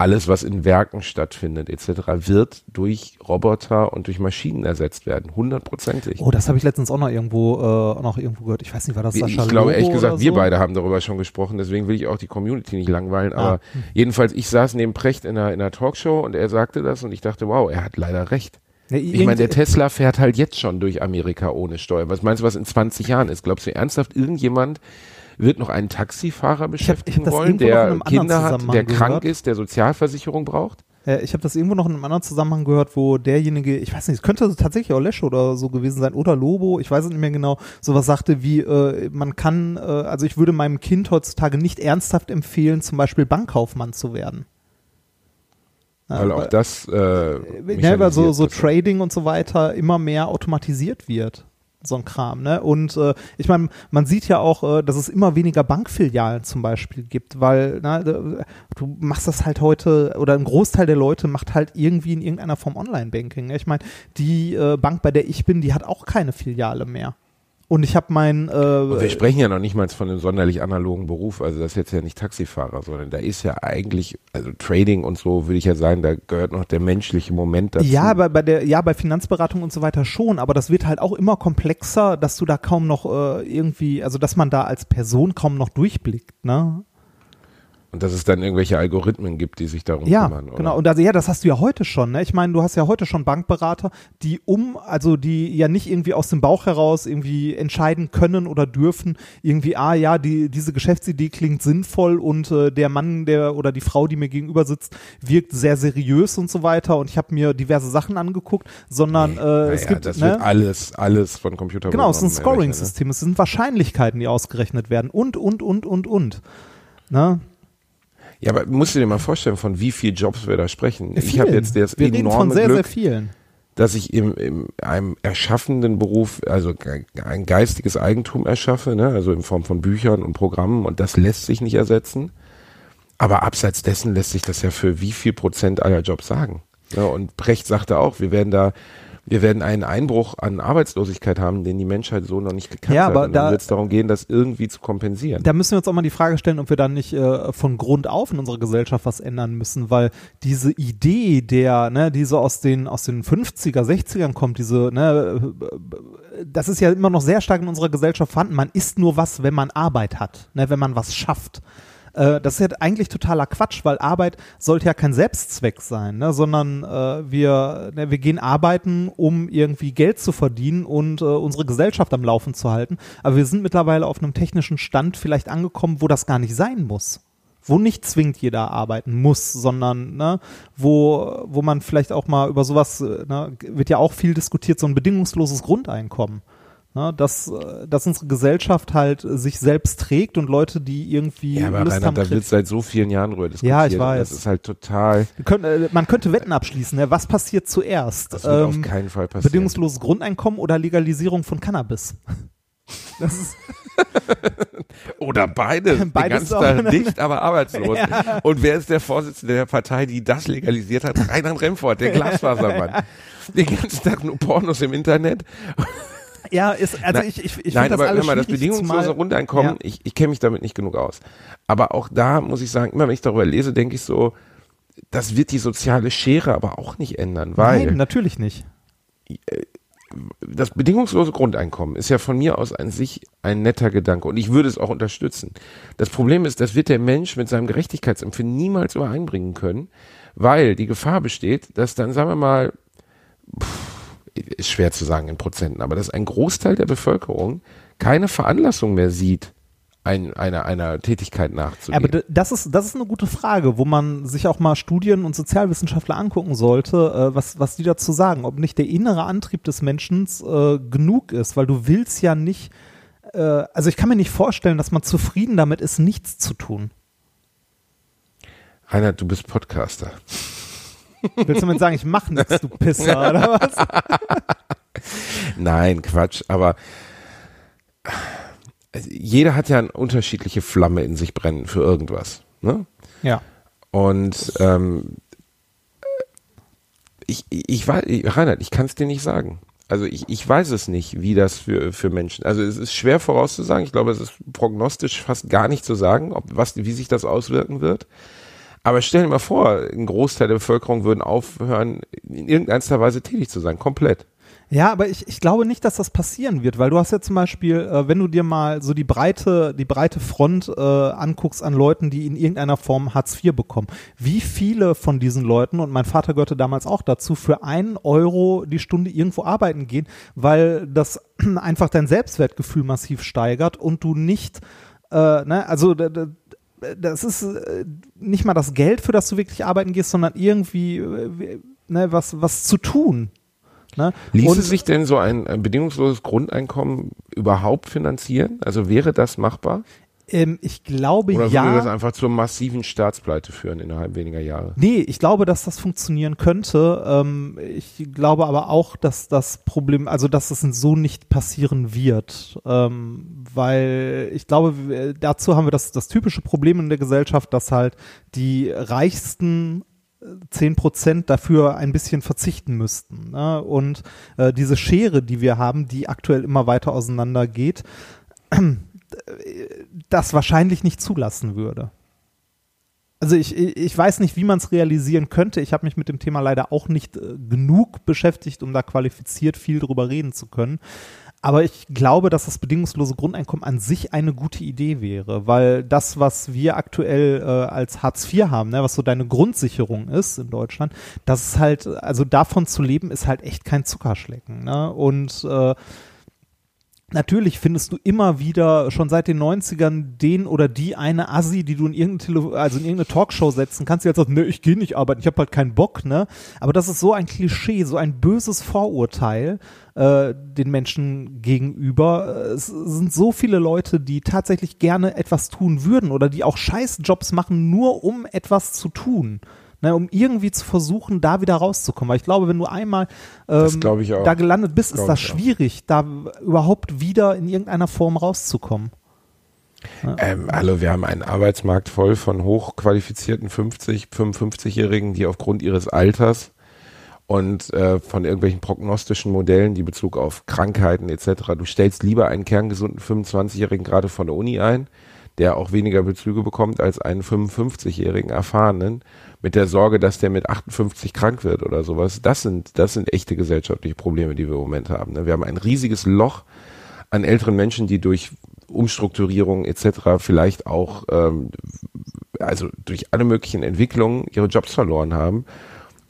alles, was in Werken stattfindet, etc., wird durch Roboter und durch Maschinen ersetzt werden. Hundertprozentig. Oh, das habe ich letztens auch noch irgendwo, äh, noch irgendwo gehört. Ich weiß nicht, war das Sascha ich glaube, ehrlich gesagt, wir so? beide haben darüber schon gesprochen, deswegen will ich auch die Community nicht langweilen. Ah. Aber jedenfalls, ich saß neben Precht in einer, in einer Talkshow und er sagte das und ich dachte, wow, er hat leider recht. Ja, Ich meine, der Tesla fährt halt jetzt schon durch Amerika ohne Steuer. Was meinst du, was in 20 Jahren ist? Glaubst du ernsthaft, irgendjemand wird noch einen Taxifahrer beschäftigen das wollen, irgendwo noch in der Kinder hat, der krank gehört. ist, der Sozialversicherung braucht? Äh, ich habe das irgendwo noch in einem anderen Zusammenhang gehört, wo derjenige, ich weiß nicht, es könnte tatsächlich auch Lesche oder so gewesen sein oder Lobo, ich weiß es nicht mehr genau, sowas sagte wie, äh, man kann, äh, also ich würde meinem Kind heutzutage nicht ernsthaft empfehlen, zum Beispiel Bankkaufmann zu werden. Weil auch das äh, ja, weil so, so. Trading und so weiter immer mehr automatisiert wird. So ein Kram, ne? Und äh, ich meine, man sieht ja auch, äh, dass es immer weniger Bankfilialen zum Beispiel gibt, weil ne, du machst das halt heute, oder ein Großteil der Leute macht halt irgendwie in irgendeiner Form Online-Banking. Ne? Ich meine, die äh, Bank, bei der ich bin, die hat auch keine Filiale mehr. Und ich habe mein, Und wir äh, sprechen ja noch nicht mal von einem sonderlich analogen Beruf. Also das ist jetzt ja nicht Taxifahrer, sondern da ist ja eigentlich, also Trading und so würde ich ja sagen, da gehört noch der menschliche Moment dazu. ja, bei, bei der, ja, bei Finanzberatung und so weiter schon, aber das wird halt auch immer komplexer, dass du da kaum noch äh, irgendwie, also dass man da als Person kaum noch durchblickt, ne? Und dass es dann irgendwelche Algorithmen gibt, die sich darum Ja, kümmern. oder? genau. Und also, ja, das hast du ja heute schon. Ne? Ich meine, du hast ja heute schon Bankberater, die um, also die ja nicht irgendwie aus dem Bauch heraus irgendwie entscheiden können oder dürfen, irgendwie, ah ja, die, diese Geschäftsidee klingt sinnvoll und äh, der Mann, der oder die Frau, die mir gegenüber sitzt, wirkt sehr seriös und so weiter. Und ich habe mir diverse Sachen angeguckt, sondern äh, Naja, es gibt das ne? wird alles, alles von Computer Genau, es ist ein irgendwelche, ne? Scoring-System, es sind Wahrscheinlichkeiten, die ausgerechnet werden und, und, und, und, und. Ne? Ja, aber musst du dir mal vorstellen, von wie viel Jobs wir da sprechen. Ich Vielen. habe jetzt das Wir reden enorme von sehr, Glück, sehr vielen. dass ich im, im einem erschaffenden Beruf, also ein geistiges Eigentum erschaffe, ne? also in Form von Büchern und Programmen und das lässt sich nicht ersetzen. Aber abseits dessen lässt sich das ja für wie viel Prozent aller Jobs sagen. Ja, und Brecht sagte auch, wir werden da, wir werden einen Einbruch an Arbeitslosigkeit haben, den die Menschheit so noch nicht gekannt Ja, hat. aber und dann da- wird es darum gehen, das irgendwie zu kompensieren. Da müssen wir uns auch mal die Frage stellen, ob wir dann nicht äh, von Grund auf in unserer Gesellschaft was ändern müssen, weil diese Idee der, ne, die so aus den, aus den 50er, 60ern kommt, diese, ne, das ist ja immer noch sehr stark in unserer Gesellschaft vorhanden. Man ist nur was, wenn man Arbeit hat, ne, wenn man was schafft. Äh, Das ist ja eigentlich totaler Quatsch, weil Arbeit sollte ja kein Selbstzweck sein, ne, sondern äh, wir, ne, wir gehen arbeiten, um irgendwie Geld zu verdienen und äh, unsere Gesellschaft am Laufen zu halten. Aber wir sind mittlerweile auf einem technischen Stand vielleicht angekommen, wo das gar nicht sein muss. Wo nicht zwingend jeder arbeiten muss, sondern ne, wo, wo man vielleicht auch mal über sowas, äh, ne, wird ja auch viel diskutiert, so ein bedingungsloses Grundeinkommen. Ne, dass, äh, dass unsere Gesellschaft halt äh, sich selbst trägt und Leute, die irgendwie ja, aber Lust Reinhard, haben, da wird seit so vielen Jahren drüber diskutiert. Ja, ich weiß. Das ist halt total, können, äh, man könnte Wetten abschließen. Ne? Was passiert zuerst? das wird auf Ähm, keinen Fall passieren. bedingungsloses Grundeinkommen oder Legalisierung von Cannabis? Das ist, Oder beides. Den Beides ganzen auch. Tag dicht, aber arbeitslos. Und wer ist der Vorsitzende der Partei, die das legalisiert hat? Reinhard Remford, der Glasfasermann. Den ganzen Tag nur Pornos im Internet. Ja, ist, also Nein, ich, ich, ich Nein, das aber hör mal, das bedingungslose Grundeinkommen, Ja. ich, ich kenne mich damit nicht genug aus. Aber auch da muss ich sagen, immer wenn ich darüber lese, denke ich so, das wird die soziale Schere aber auch nicht ändern, weil Nein, natürlich nicht. das bedingungslose Grundeinkommen ist ja von mir aus an sich ein netter Gedanke und ich würde es auch unterstützen. Das Problem ist, das wird der Mensch mit seinem Gerechtigkeitsempfinden niemals übereinbringen können, weil die Gefahr besteht, dass dann, sagen wir mal, pff, ist schwer zu sagen in Prozenten, aber dass ein Großteil der Bevölkerung keine Veranlassung mehr sieht, ein, einer, einer Tätigkeit nachzugehen. Aber das ist, das ist eine gute Frage, wo man sich auch mal Studien und Sozialwissenschaftler angucken sollte, äh, was, was die dazu sagen, ob nicht der innere Antrieb des Menschen äh, genug ist, weil du willst ja nicht, äh, also ich kann mir nicht vorstellen, dass man zufrieden damit ist, nichts zu tun. Reinhard, du bist Podcaster. Willst du mir sagen, ich mach nichts, du Pisser, oder was? Nein, Quatsch, aber also jeder hat ja eine unterschiedliche Flamme in sich brennen für irgendwas. Ne? Ja. Und ähm, ich, ich weiß, Reinhard, ich kann es dir nicht sagen. Also ich, ich weiß es nicht, wie das für, für Menschen. Also es ist schwer vorauszusagen. Ich glaube, es ist prognostisch fast gar nicht zu sagen, ob was, wie sich das auswirken wird. Aber stell dir mal vor, ein Großteil der Bevölkerung würden aufhören, in irgendeiner Weise tätig zu sein, komplett. Ja, aber ich, ich glaube nicht, dass das passieren wird, weil du hast ja zum Beispiel, äh, wenn du dir mal so die breite, die breite Front äh, anguckst an Leuten, die in irgendeiner Form Hartz IV bekommen, wie viele von diesen Leuten, und mein Vater gehörte damals auch dazu, für einen Euro die Stunde irgendwo arbeiten gehen, weil das einfach dein Selbstwertgefühl massiv steigert und du nicht, äh, ne, also das ist äh, nicht mal das Geld, für das du wirklich arbeiten gehst, sondern irgendwie äh, ne, was, was zu tun. Ne? Ließe Und- sich denn so ein, ein bedingungsloses Grundeinkommen überhaupt finanzieren? Also wäre das machbar? Ähm, ich glaube Oder würde das ja. einfach zur massiven Staatspleite führen innerhalb weniger Jahre? Nee, ich glaube, dass das funktionieren könnte. Ähm, ich glaube aber auch, dass das Problem, also dass es so nicht passieren wird. Ähm, weil ich glaube, dazu haben wir das, das typische Problem in der Gesellschaft, dass halt die reichsten äh, 10 Prozent dafür ein bisschen verzichten müssten. Ne? Und äh, diese Schere, die wir haben, die aktuell immer weiter auseinander geht, das wahrscheinlich nicht zulassen würde. Also ich, ich weiß nicht, wie man es realisieren könnte. Ich habe mich mit dem Thema leider auch nicht äh, genug beschäftigt, um da qualifiziert viel drüber reden zu können. Aber ich glaube, dass das bedingungslose Grundeinkommen an sich eine gute Idee wäre, weil das, was wir aktuell äh, als Hartz IV haben, ne, was so deine Grundsicherung ist in Deutschland, das ist halt, also davon zu leben, ist halt echt kein Zuckerschlecken. Ne? Und äh, Natürlich findest du immer wieder schon seit den 90ern den oder die eine Assi, die du in irgendeine, Tele also in irgendeine Talkshow setzen kannst, die halt sagt, ne, ich gehe nicht arbeiten, ich habe halt keinen Bock, ne? Aber das ist so ein Klischee, so ein böses Vorurteil äh, den Menschen gegenüber. Es sind so viele Leute, die tatsächlich gerne etwas tun würden oder die auch Scheißjobs machen, nur um etwas zu tun. Ne, um irgendwie zu versuchen, da wieder rauszukommen. Weil ich glaube, wenn du einmal ähm, da gelandet bist, ist das ich auch. schwierig, da überhaupt wieder in irgendeiner Form rauszukommen. Ähm, hallo, wir haben einen Arbeitsmarkt voll von hochqualifizierten 50, 55-Jährigen, die aufgrund ihres Alters und äh, von irgendwelchen prognostischen Modellen, die Bezug auf Krankheiten etc. Du stellst lieber einen kerngesunden 25-Jährigen gerade von der Uni ein, der auch weniger Bezüge bekommt als einen 55-Jährigen Erfahrenen, mit der Sorge, dass der mit 58 krank wird oder sowas. Das sind, das sind echte gesellschaftliche Probleme, die wir im Moment haben. ne? Wir haben ein riesiges Loch an älteren Menschen, die durch Umstrukturierung etc. vielleicht auch, ähm, also durch alle möglichen Entwicklungen ihre Jobs verloren haben.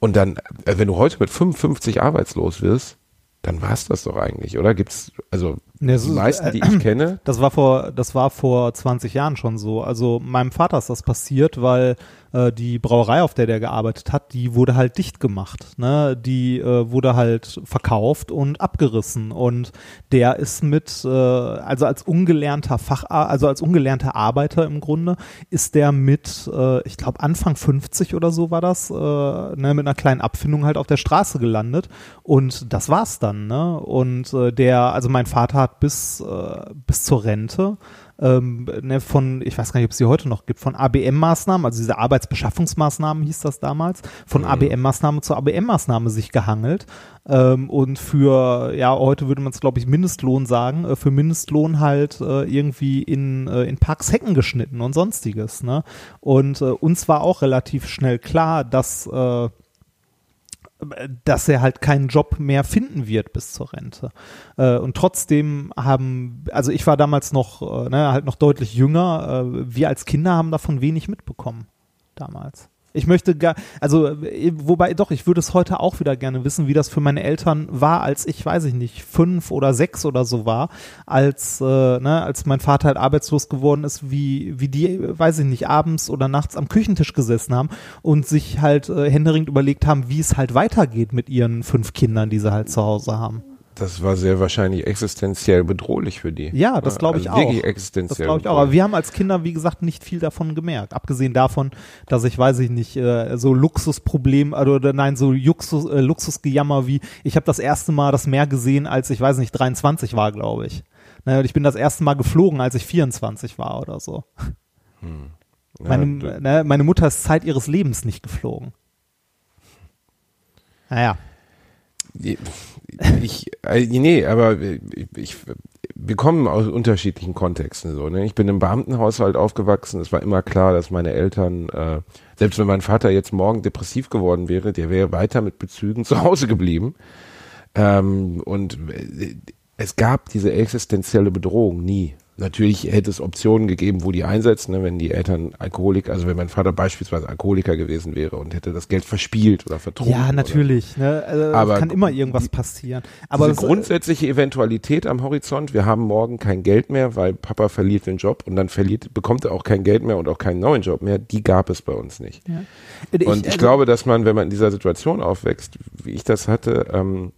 Und dann, äh, wenn du heute mit 55 arbeitslos wirst, dann war's das doch eigentlich, oder? Gibt's, also es die ist- meisten, die äh, ich kenne, Das war vor, das war vor 20 Jahren schon so. Also meinem Vater ist das passiert, weil äh, die Brauerei, auf der der gearbeitet hat, die wurde halt dicht gemacht. Ne? Die äh, wurde halt verkauft und abgerissen. Und der ist mit, äh, also als ungelernter Fach, also als ungelernter Arbeiter im Grunde, ist der mit, äh, ich glaube Anfang 50 oder so war das, äh, ne, mit einer kleinen Abfindung halt auf der Straße gelandet. Und das war's dann. Ne? Und äh, der, also mein Vater hat bis, äh, bis zur Rente ähm, ne, von, ich weiß gar nicht, ob es die heute noch gibt, von ABM-Maßnahmen, also diese Arbeitsbeschaffungsmaßnahmen hieß das damals, von ABM-Maßnahme zu ABM-Maßnahme sich gehangelt. Ähm, und für, ja, heute würde man es, glaube ich, Mindestlohn sagen, äh, für Mindestlohn halt äh, irgendwie in, äh, in Parks Hecken geschnitten und sonstiges. Ne? Und äh, uns war auch relativ schnell klar, dass äh, dass er halt keinen Job mehr finden wird bis zur Rente. Äh, und trotzdem haben, also ich war damals noch, äh, ne, halt noch deutlich jünger. Äh, wir als Kinder haben davon wenig mitbekommen damals. Ich möchte gar, also äh, wobei doch, ich würde es heute auch wieder gerne wissen, wie das für meine Eltern war, als ich, weiß ich nicht, fünf oder sechs oder so war, als, äh, ne, als mein Vater halt arbeitslos geworden ist, wie, wie die, weiß ich nicht, abends oder nachts am Küchentisch gesessen haben und sich halt äh, händeringend überlegt haben, wie es halt weitergeht mit ihren fünf Kindern, die sie halt zu Hause haben. Das war sehr wahrscheinlich existenziell bedrohlich für die. Ja, das glaube ich also Wirklich auch. existenziell. Das glaube ich auch. Aber wir haben als Kinder, wie gesagt, nicht viel davon gemerkt. Abgesehen davon, dass ich, weiß ich nicht, äh, so Luxusproblem oder, oder nein, so Luxus, äh, Luxusgejammer wie, ich habe das erste Mal das Meer gesehen, als ich, weiß nicht, 23 war, glaube ich. Und ich bin das erste Mal geflogen, als ich 24 war oder so. Ja, Meine, ne, meine Mutter ist Zeit ihres Lebens nicht geflogen. Naja. Ich, äh, nee, aber ich, wir kommen aus unterschiedlichen Kontexten so. Ne? Ich bin im Beamtenhaushalt aufgewachsen. Es war immer klar, dass meine Eltern, äh, selbst wenn mein Vater jetzt morgen depressiv geworden wäre, der wäre weiter mit Bezügen zu Hause geblieben. Ähm, und äh, es gab diese existenzielle Bedrohung nie. Natürlich hätte es Optionen gegeben, wo die einsetzen, ne, wenn die Eltern Alkoholiker, also wenn mein Vater beispielsweise Alkoholiker gewesen wäre und hätte das Geld verspielt oder vertrunken. Ja, oder natürlich. Ne? Also, Aber es kann immer irgendwas passieren. Aber diese grundsätzliche Eventualität am Horizont, wir haben morgen kein Geld mehr, weil Papa verliert den Job und dann verliert, bekommt er auch kein Geld mehr und auch keinen neuen Job mehr, die gab es bei uns nicht. äh, und ich also- glaube, dass man, wenn man in dieser Situation aufwächst, wie ich das hatte, ähm,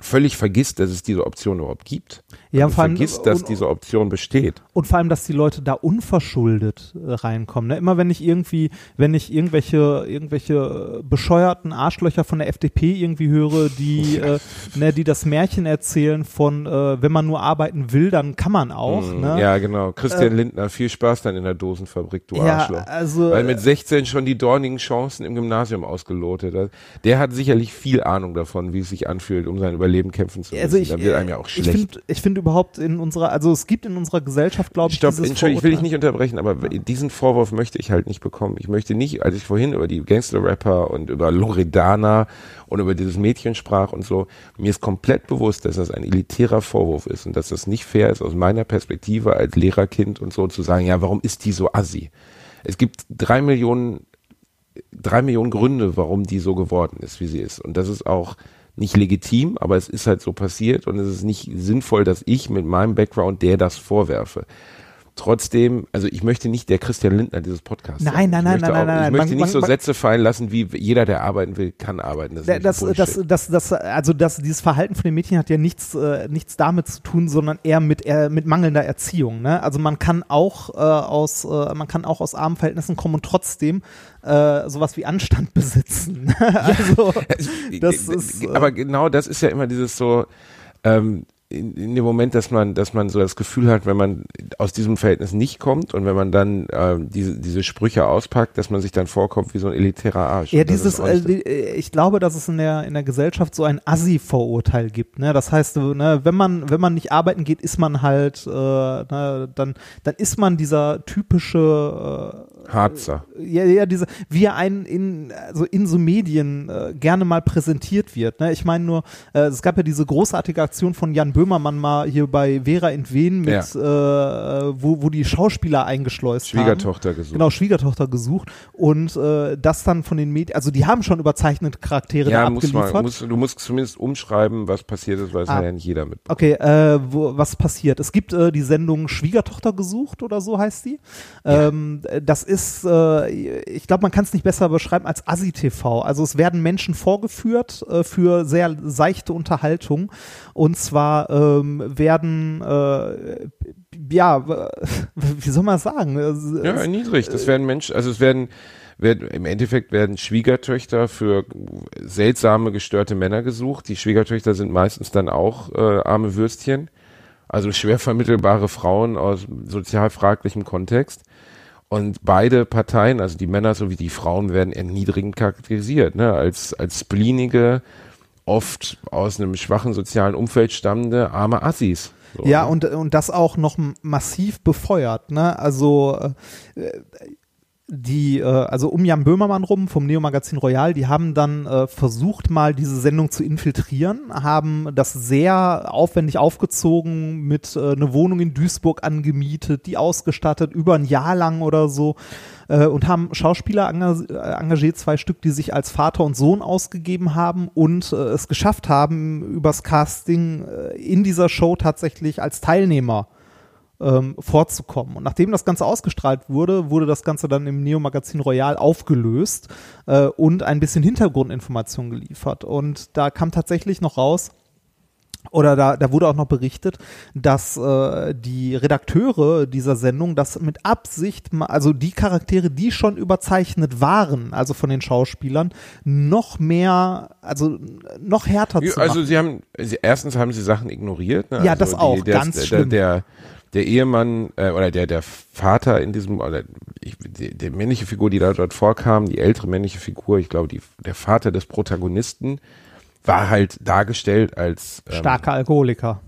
völlig vergisst, dass es diese Option überhaupt gibt. Ja, und vor allem- vergisst, dass und- diese Option besteht. Und vor allem, dass die Leute da unverschuldet äh, reinkommen. Ne? Immer wenn ich irgendwie, wenn ich irgendwelche, irgendwelche äh, bescheuerten Arschlöcher von der FDP irgendwie höre, die, äh, ne, die das Märchen erzählen von, äh, wenn man nur arbeiten will, dann kann man auch. Mm, Ne? Ja, genau. Christian Lindner, viel Spaß dann in der Dosenfabrik, du Ja, Arschloch. also, Weil mit 16 schon die dornigen Chancen im Gymnasium ausgelotet hat. Der hat sicherlich viel Ahnung davon, wie es sich anfühlt, um sein Überleben kämpfen zu müssen. Also ich, da wird einem ja auch ich schlecht. finde, ich finde überhaupt in unserer, also es gibt in unserer Gesellschaft, glaube ich, Stopp, Entschuldigung, ich will dich nicht unterbrechen, aber diesen Vorwurf möchte ich halt nicht bekommen. Ich möchte nicht, als ich vorhin über die Gangster-Rapper und über Loredana und über dieses Mädchen sprach und so, mir ist komplett bewusst, dass das ein elitärer Vorwurf ist und dass das nicht fair ist aus meiner Perspektive als Lehrerkind und so zu sagen, ja, warum ist die so assi? Es gibt drei Millionen, drei Millionen Gründe, warum die so geworden ist, wie sie ist. Und das ist auch nicht legitim, aber es ist halt so passiert und es ist nicht sinnvoll, dass ich mit meinem Background der das vorwerfe. Trotzdem, also ich möchte nicht der Christian Lindner dieses Podcasts Nein, nein, nein, nein, auch, nein, nein, Ich möchte nicht so Sätze fallen lassen, wie jeder, der arbeiten will, kann arbeiten. Das, ist Das, das, das, also das, dieses Verhalten von den Mädchen hat ja nichts, äh, nichts damit zu tun, sondern eher mit, mit mangelnder Erziehung. Ne? Also man kann auch äh, aus, äh, man kann auch aus armen Verhältnissen kommen und trotzdem sowas wie Anstand besitzen. also das ist, aber genau das ist ja immer dieses so, ähm, in, in dem Moment, dass man, dass man so das Gefühl hat, wenn man aus diesem Verhältnis nicht kommt und wenn man dann ähm, diese, diese Sprüche auspackt, dass man sich dann vorkommt wie so ein elitärer Arsch. Ja, dieses, äh, äh, ich glaube, dass es in der, in der Gesellschaft so ein Assi-Vorurteil gibt. Ne? Das heißt, so, ne, wenn man, wenn man nicht arbeiten geht, ist man halt, äh, ne, dann, dann ist man dieser typische, Harzer. äh, ja, ja, diese, wie er einen in, also in so Medien äh, gerne mal präsentiert wird. Ne? Ich meine nur, äh, es gab ja diese großartige Aktion von Jan Böhmermann mal hier bei Vera in Wien mit, äh, wo, wo die Schauspieler eingeschleust haben. Schwiegertochter gesucht. Genau, Schwiegertochter gesucht und äh, das dann von den Medien, also die haben schon überzeichnete Charaktere da Ja, muss abgeliefert. mal, muss, du musst zumindest umschreiben, was passiert ist, weil es Ah. ja nicht jeder mit. Okay, äh, wo, was passiert? Es gibt äh, die Sendung Schwiegertochter gesucht oder so heißt die. Ähm, das ist, äh, ich glaube, man kann es nicht besser beschreiben als Asi-TV. Also es werden Menschen vorgeführt äh, für sehr seichte Unterhaltung. Und zwar ähm, werden, äh, ja, wie soll man sagen? Es- Ja, es- niedrig. Das werden Menschen, also es werden, werden, im Endeffekt werden Schwiegertöchter für seltsame, gestörte Männer gesucht. Die Schwiegertöchter sind meistens dann auch äh, arme Würstchen, also schwer vermittelbare Frauen aus sozial fraglichem Kontext. Und beide Parteien, also die Männer sowie die Frauen, werden erniedrigend charakterisiert, ne? als, als spleenige, oft aus einem schwachen sozialen Umfeld stammende arme Assis. So, Ja, ne? und, und das auch noch massiv befeuert, ne? Also äh, die, äh, also um Jan Böhmermann rum vom Neo-Magazin Royal, die haben dann äh, versucht, mal diese Sendung zu infiltrieren, haben das sehr aufwendig aufgezogen, mit äh, eine Wohnung in Duisburg angemietet, die ausgestattet, über ein Jahr lang oder so äh, und haben Schauspieler äh, engagiert, zwei Stück, die sich als Vater und Sohn ausgegeben haben und äh, es geschafft haben, übers Casting äh, in dieser Show tatsächlich als Teilnehmer ähm, vorzukommen. Und nachdem das Ganze ausgestrahlt wurde, wurde das Ganze dann im Neo-Magazin Royal aufgelöst äh, und ein bisschen Hintergrundinformation geliefert. Und da kam tatsächlich noch raus, oder da, da wurde auch noch berichtet, dass äh, die Redakteure dieser Sendung das mit Absicht, also die Charaktere, die schon überzeichnet waren, also von den Schauspielern, noch mehr, also noch härter Ja, zu also machen. sie haben, sie, erstens haben sie Sachen ignoriert. Ne? Ja, also das auch, der, ganz der, schlimm. Der, der, der Ehemann äh, oder der, der Vater in diesem, oder ich, die, die männliche Figur, die da dort vorkam, die ältere männliche Figur, ich glaube, die, der Vater des Protagonisten, war halt dargestellt als ähm, Starker Alkoholiker.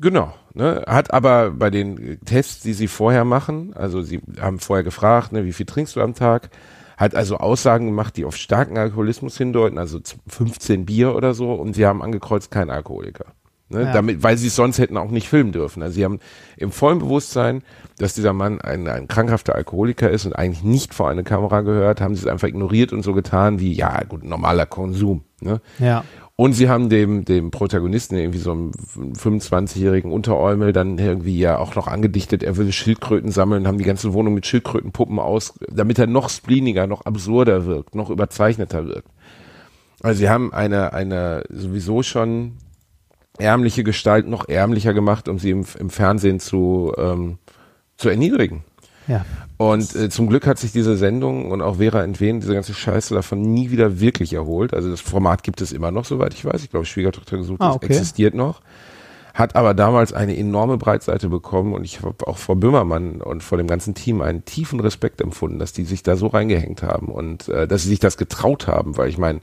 Genau. Ne? Hat aber bei den Tests, die sie vorher machen, also sie haben vorher gefragt, ne, wie viel trinkst du am Tag, hat also Aussagen gemacht, die auf starken Alkoholismus hindeuten, also z- 15 Bier oder so, und sie haben angekreuzt kein Alkoholiker. Ne? Ja. Damit, weil sie es sonst hätten auch nicht filmen dürfen. Also sie haben im vollen Bewusstsein, dass dieser Mann ein, ein krankhafter Alkoholiker ist und eigentlich nicht vor eine Kamera gehört, haben sie es einfach ignoriert und so getan wie, ja gut, normaler Konsum. Ne? Ja. Und sie haben dem, dem Protagonisten, irgendwie so einem 25-jährigen Unteräumel, dann irgendwie ja auch noch angedichtet, er würde Schildkröten sammeln, haben die ganze Wohnung mit Schildkrötenpuppen aus, damit er noch spleeniger, noch absurder wirkt, noch überzeichneter wirkt. Also sie haben eine, eine sowieso schon ärmliche Gestalt noch ärmlicher gemacht, um sie im, im Fernsehen zu, ähm, zu erniedrigen. Ja. Und äh, zum Glück hat sich diese Sendung und auch Vera Entwen, diese ganze Scheiße davon nie wieder wirklich erholt. Also das Format gibt es immer noch, soweit ich weiß. Ich glaube, Schwiegertochter gesucht Ah, okay. existiert noch. Hat aber damals eine enorme Breitseite bekommen und ich habe auch vor Böhmermann und vor dem ganzen Team einen tiefen Respekt empfunden, dass die sich da so reingehängt haben und äh, dass sie sich das getraut haben, weil ich meine,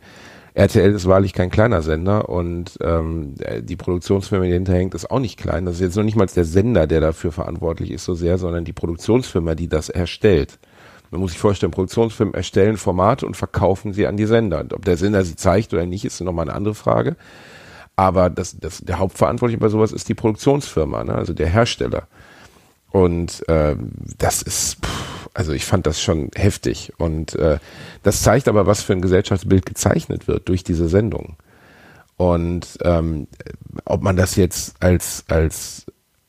RTL ist wahrlich kein kleiner Sender und ähm, äh, die Produktionsfirma, die hinterhängt, ist auch nicht klein. Das ist jetzt noch nicht mal der Sender, der dafür verantwortlich ist so sehr, sondern die Produktionsfirma, die das erstellt. Man muss sich vorstellen, Produktionsfirmen erstellen Formate und verkaufen sie an die Sender. Und ob der Sender sie zeigt oder nicht, ist nochmal eine andere Frage. Aber das, das, der Hauptverantwortliche bei sowas ist die Produktionsfirma, ne? also der Hersteller. Und äh, das ist, pff, also ich fand das schon heftig. Und äh, das zeigt aber, was für ein Gesellschaftsbild gezeichnet wird durch diese Sendung. Und ähm, ob man das jetzt als, als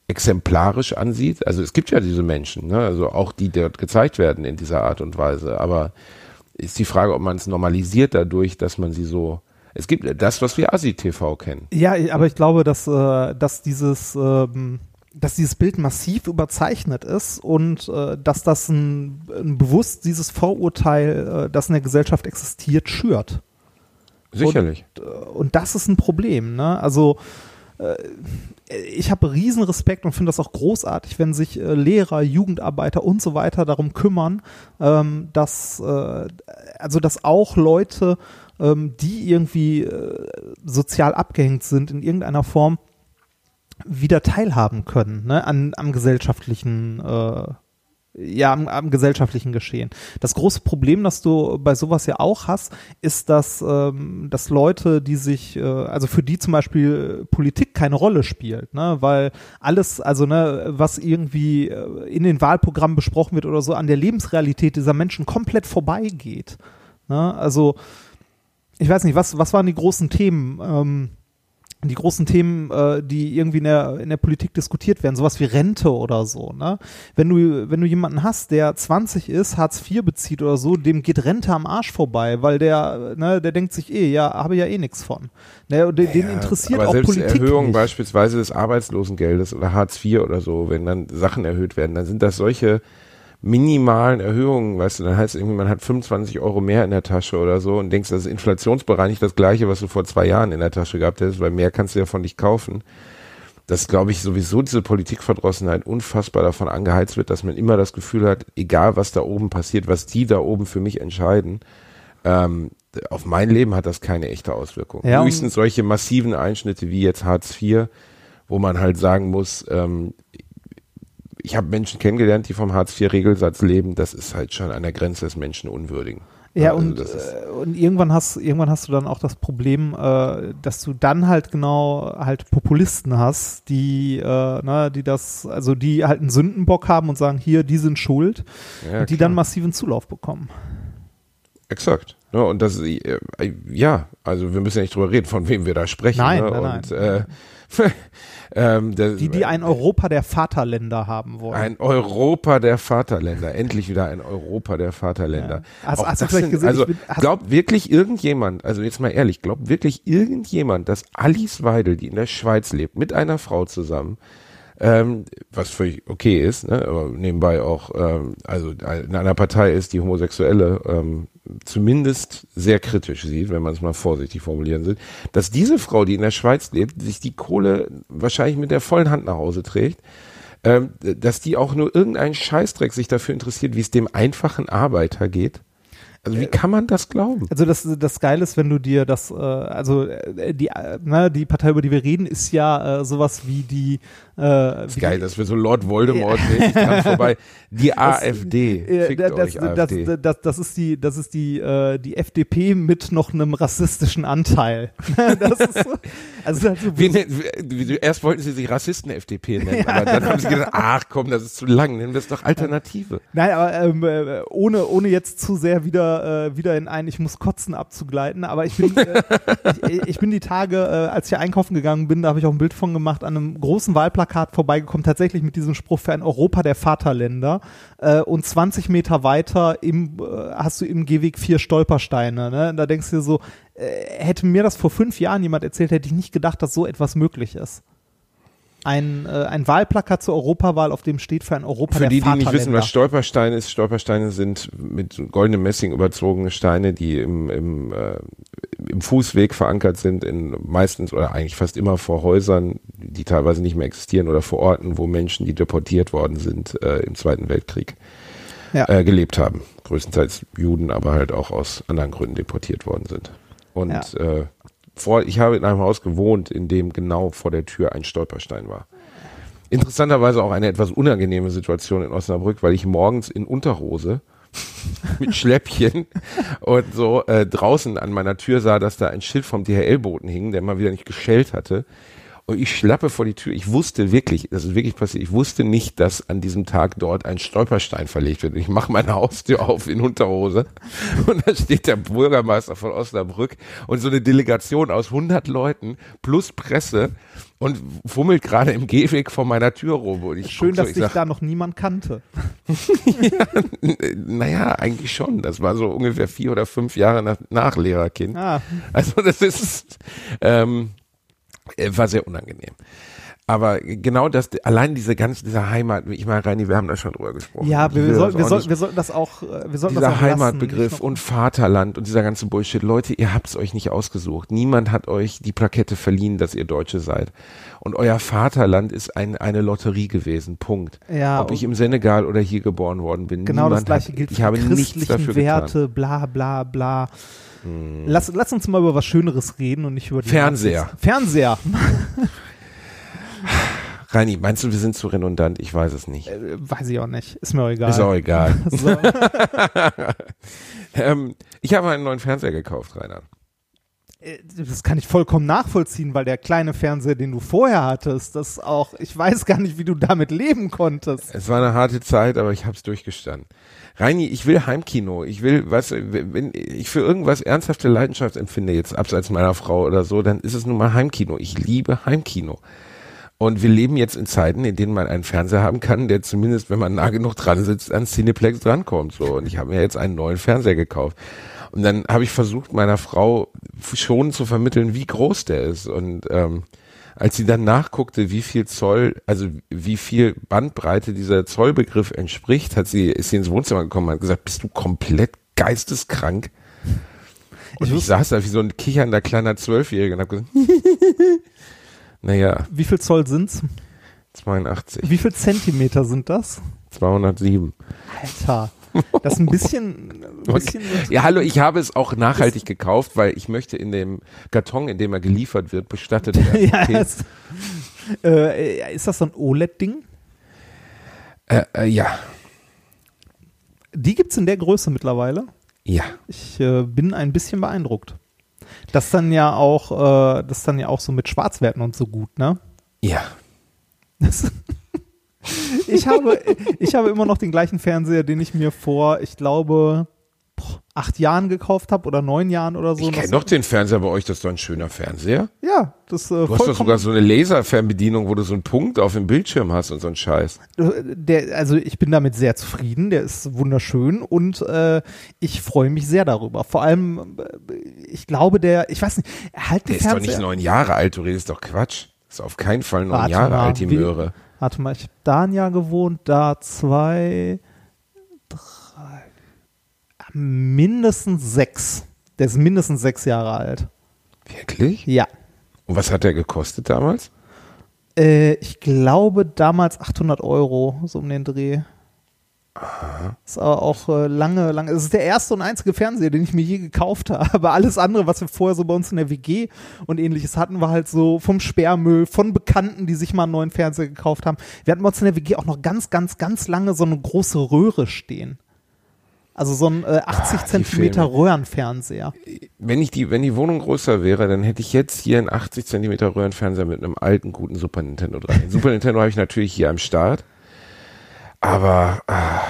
exemplarisch ansieht, also es gibt ja diese Menschen, ne? also auch die dort gezeigt werden in dieser Art und Weise, aber ist die Frage, ob man es normalisiert dadurch, dass man sie so es gibt das, was wir Asi-TV kennen. Ja, aber ich glaube, dass, äh, dass dieses ähm, dass dieses Bild massiv überzeichnet ist und äh, dass das ein, ein bewusst dieses Vorurteil, äh, das in der Gesellschaft existiert, schürt. Sicherlich. Und, äh, und das ist ein Problem. Ne? Also äh, ich habe riesen Respekt und finde das auch großartig, wenn sich äh, Lehrer, Jugendarbeiter und so weiter darum kümmern, ähm, dass äh, also dass auch Leute, ähm, die irgendwie äh, sozial abgehängt sind in irgendeiner Form, wieder teilhaben können ne, an, am gesellschaftlichen äh, ja, am, am gesellschaftlichen Geschehen. Das große Problem, das du bei sowas ja auch hast, ist, dass, ähm, dass Leute, die sich, äh, also für die zum Beispiel Politik keine Rolle spielt, ne, weil alles, also ne, was irgendwie äh, in den Wahlprogrammen besprochen wird oder so, an der Lebensrealität dieser Menschen komplett vorbeigeht. Ne? Also, ich weiß nicht, was, was waren die großen Themen? Ähm, die großen Themen, äh, die irgendwie in der, in der Politik diskutiert werden, sowas wie Rente oder so, ne? Wenn du, wenn du jemanden hast, der 20 ist, Hartz IV bezieht oder so, dem geht Rente am Arsch vorbei, weil der, ne, der denkt sich eh, ja, habe ja eh nichts von. Ne, und den, den interessiert aber auch selbst Politik Erhöhung nicht. beispielsweise des Arbeitslosengeldes oder Hartz IV oder so, wenn dann Sachen erhöht werden, dann sind das solche minimalen Erhöhungen, weißt du, dann heißt es irgendwie, man hat 25 Euro mehr in der Tasche oder so und denkst, das ist inflationsbereinigt das gleiche, was du vor zwei Jahren in der Tasche gehabt hättest, weil mehr kannst du ja von nicht kaufen. Dass, glaube ich, sowieso diese Politikverdrossenheit unfassbar davon angeheizt wird, dass man immer das Gefühl hat, egal was da oben passiert, was die da oben für mich entscheiden, ähm, auf mein Leben hat das keine echte Auswirkung. Ja, Höchstens solche massiven Einschnitte wie jetzt Hartz IV, wo man halt sagen muss, ähm, ich habe Menschen kennengelernt, die vom Hartz-IV-Regelsatz leben. Das ist halt schon an der Grenze des Menschenunwürdigen. Ja, Also und, äh, und irgendwann hast, irgendwann hast du dann auch das Problem, äh, dass du dann halt genau halt Populisten hast, die, äh, ne, die das, also die halt einen Sündenbock haben und sagen, hier, die sind schuld Ja, und die klar. dann massiven Zulauf bekommen. Exakt. Ja, und das, äh, ja, also wir müssen ja nicht drüber reden, von wem wir da sprechen. Nein, ne? nein, und, nein. Äh, ähm, der, Die, die ein Europa der Vaterländer haben wollen. Ein Europa der Vaterländer. Endlich wieder ein Europa der Vaterländer. Ja. Hast- hast du vielleicht sind- gesehen, Also bin- glaubt wirklich irgendjemand, also jetzt mal ehrlich, glaubt wirklich irgendjemand, dass Alice Weidel, die in der Schweiz lebt, mit einer Frau zusammen, ähm, was völlig okay ist, ne, aber nebenbei auch, ähm, also in einer Partei ist, die Homosexuelle ähm, zumindest sehr kritisch sieht, wenn man es mal vorsichtig formulieren will, dass diese Frau, die in der Schweiz lebt, sich die Kohle wahrscheinlich mit der vollen Hand nach Hause trägt, ähm, dass die auch nur irgendein Scheißdreck sich dafür interessiert, wie es dem einfachen Arbeiter geht. Also wie kann man das glauben? Also das, das Geile ist, wenn du dir das, äh, also äh, die, äh, ne, die Partei, über die wir reden, ist ja äh, sowas wie die, äh, ist wie geil, dass wir so Lord Voldemort mäßig dran vorbei. Die AfD. Äh, Fickt das, euch, das, AfD. das, das, das ist die, das ist die, äh, die FDP mit noch einem rassistischen Anteil. das ist so, also ist halt so, Wie, ne- wie, wie, erst wollten sie sich Rassisten-FDP nennen, aber dann haben sie gedacht, ach komm, das ist zu lang, nennen wir es doch Alternative. Nein, aber ähm, äh, ohne, ohne jetzt zu sehr wieder, äh, wieder in ein Ich muss kotzen abzugleiten, aber ich bin, äh, ich, ich bin die Tage, äh, als ich hier einkaufen gegangen bin, da habe ich auch ein Bild von gemacht, an einem großen Wahlplakat vorbeigekommen, tatsächlich mit diesem Spruch für ein Europa der Vaterländer. Äh, und 20 Meter weiter im, äh, hast du im Gehweg vier Stolpersteine. Ne? Da denkst du dir so, äh, hätte mir das vor fünf Jahren jemand erzählt, hätte ich nicht gedacht, dass so etwas möglich ist. Ein, äh, ein Wahlplakat zur Europawahl, auf dem steht für ein Europa Für die, die nicht wissen, was Stolperstein ist, Stolpersteine sind mit goldenem Messing überzogene Steine, die im, im, äh, im Fußweg verankert sind, in meistens oder eigentlich fast immer vor Häusern, die teilweise nicht mehr existieren oder vor Orten, wo Menschen, die deportiert worden sind äh, im Zweiten Weltkrieg, Ja. äh, gelebt haben. Größtenteils Juden, aber halt auch aus anderen Gründen deportiert worden sind. Und Ja. äh, vor, ich habe in einem Haus gewohnt, in dem genau vor der Tür ein Stolperstein war. Interessanterweise auch eine etwas unangenehme Situation in Osnabrück, weil ich morgens in Unterhose mit Schläppchen und so äh, draußen an meiner Tür sah, dass da ein Schild vom DHL-Boten hing, der mal wieder nicht geschellt hatte. Und ich schlappe vor die Tür. Ich wusste wirklich, das ist wirklich passiert, ich wusste nicht, dass an diesem Tag dort ein Stolperstein verlegt wird. Ich mache meine Haustür auf in Unterhose und da steht der Bürgermeister von Osnabrück und so eine Delegation aus 100 Leuten plus Presse und fummelt gerade im Gehweg vor meiner Tür rum. Und ich Schön, so, dass ich dich sag, da noch niemand kannte. naja, eigentlich schon. Das war so ungefähr vier oder fünf Jahre nach, nach Lehrerkind. Ah, Also das ist ähm, äh, war sehr unangenehm. Aber genau das, allein diese ganze, diese Heimat, ich meine, Reini, wir haben da schon drüber gesprochen. ja, Ich wir, will wir, das soll, wir, auch soll, nicht- wir sollten das auch, äh, wir sollten das dieser auch lassen. Heimatbegriff und Vaterland und dieser ganze Bullshit. Leute, ihr habt es euch nicht ausgesucht. Niemand hat euch die Plakette verliehen, dass ihr Deutsche seid. Und euer Vaterland ist ein, eine Lotterie gewesen. Punkt. Ja, Ob ich im Senegal oder hier geboren worden bin. Genau das gleiche hat, gilt ich für habe die nichts dafür Werte, bla bla bla. Lass, lass uns mal über was Schöneres reden und nicht über die Fernseher. Nazis. Fernseher. Reini, meinst du, wir sind zu redundant? Ich weiß es nicht. Äh, Weiß ich auch nicht. Ist mir auch egal. Ist auch egal. Ähm, ich habe einen neuen Fernseher gekauft, Rainer. Äh, Das kann ich vollkommen nachvollziehen, weil der kleine Fernseher, den du vorher hattest, das auch, ich weiß gar nicht, wie du damit leben konntest. Es war eine harte Zeit, aber ich habe es durchgestanden. Reini, ich will Heimkino. Ich will, du, wenn ich für irgendwas ernsthafte Leidenschaft empfinde, jetzt abseits meiner Frau oder so, dann ist es nun mal Heimkino. Ich liebe Heimkino. Und wir leben jetzt in Zeiten, in denen man einen Fernseher haben kann, der zumindest, wenn man nah genug dran sitzt, an Cineplex drankommt. So. Und ich habe mir jetzt einen neuen Fernseher gekauft. Und dann habe ich versucht, meiner Frau schon zu vermitteln, wie groß der ist. Und ähm, als sie dann nachguckte, wie viel Zoll, also wie viel Bandbreite dieser Zollbegriff entspricht, hat sie, ist sie ins Wohnzimmer gekommen und hat gesagt, bist du komplett geisteskrank? Und Ich ich, saß da wie so ein kichernder kleiner Zwölfjähriger und hab gesagt, naja, Wie viel Zoll sind's? 82, Wie viel Zentimeter sind das? 207. Alter. Das ist ein bisschen, ein bisschen Ja, hallo, ich habe es auch nachhaltig gekauft, weil ich möchte in dem Karton, in dem er geliefert wird, bestattet werden. ja, Okay? es, äh, ist das so ein OLED-Ding? Äh, äh, ja, Die gibt's in der Größe mittlerweile. ja. Ich äh, bin ein bisschen beeindruckt. Das dann ja auch, äh, das dann ja auch so mit Schwarzwerten und so gut, ne? Ja. Das ich habe, ich habe immer noch den gleichen Fernseher, den ich mir vor, ich glaube, acht Jahren gekauft habe oder neun Jahren oder so. Ich kenne doch den Fernseher bei euch, das ist doch ein schöner Fernseher. Ja, das äh, Du hast doch sogar so eine Laserfernbedienung, wo du so einen Punkt auf dem Bildschirm hast und so einen Scheiß. der, also ich bin damit sehr zufrieden, der ist wunderschön und äh, ich freue mich sehr darüber. Vor allem, äh, ich glaube, der, ich weiß nicht, halt Der ist doch nicht neun Jahre alt, du redest doch Quatsch. Ist auf keinen Fall neun Warte Jahre mal, alt, die Möhre. Warte mal, ich habe da ein Jahr gewohnt, da zwei, mindestens sechs. Der ist mindestens sechs Jahre alt. Wirklich? Ja. Und was hat der gekostet damals? Äh, ich glaube damals 800 Euro, so um den Dreh. Ist aber auch äh, lange, lange. Es ist der erste und einzige Fernseher, den ich mir je gekauft habe. Alles andere, was wir vorher so bei uns in der WG und ähnliches hatten, war halt so vom Sperrmüll, von Bekannten, die sich mal einen neuen Fernseher gekauft haben. Wir hatten bei uns in der WG auch noch ganz, ganz, ganz lange so eine große Röhre stehen. Also so ein äh, 80 Ah, Zentimeter Filme. Röhrenfernseher. Wenn ich die, wenn die Wohnung größer wäre, dann hätte ich jetzt hier einen 80 Zentimeter Röhrenfernseher mit einem alten, guten Super Nintendo dran. Super Nintendo habe ich natürlich hier am Start. Aber ah,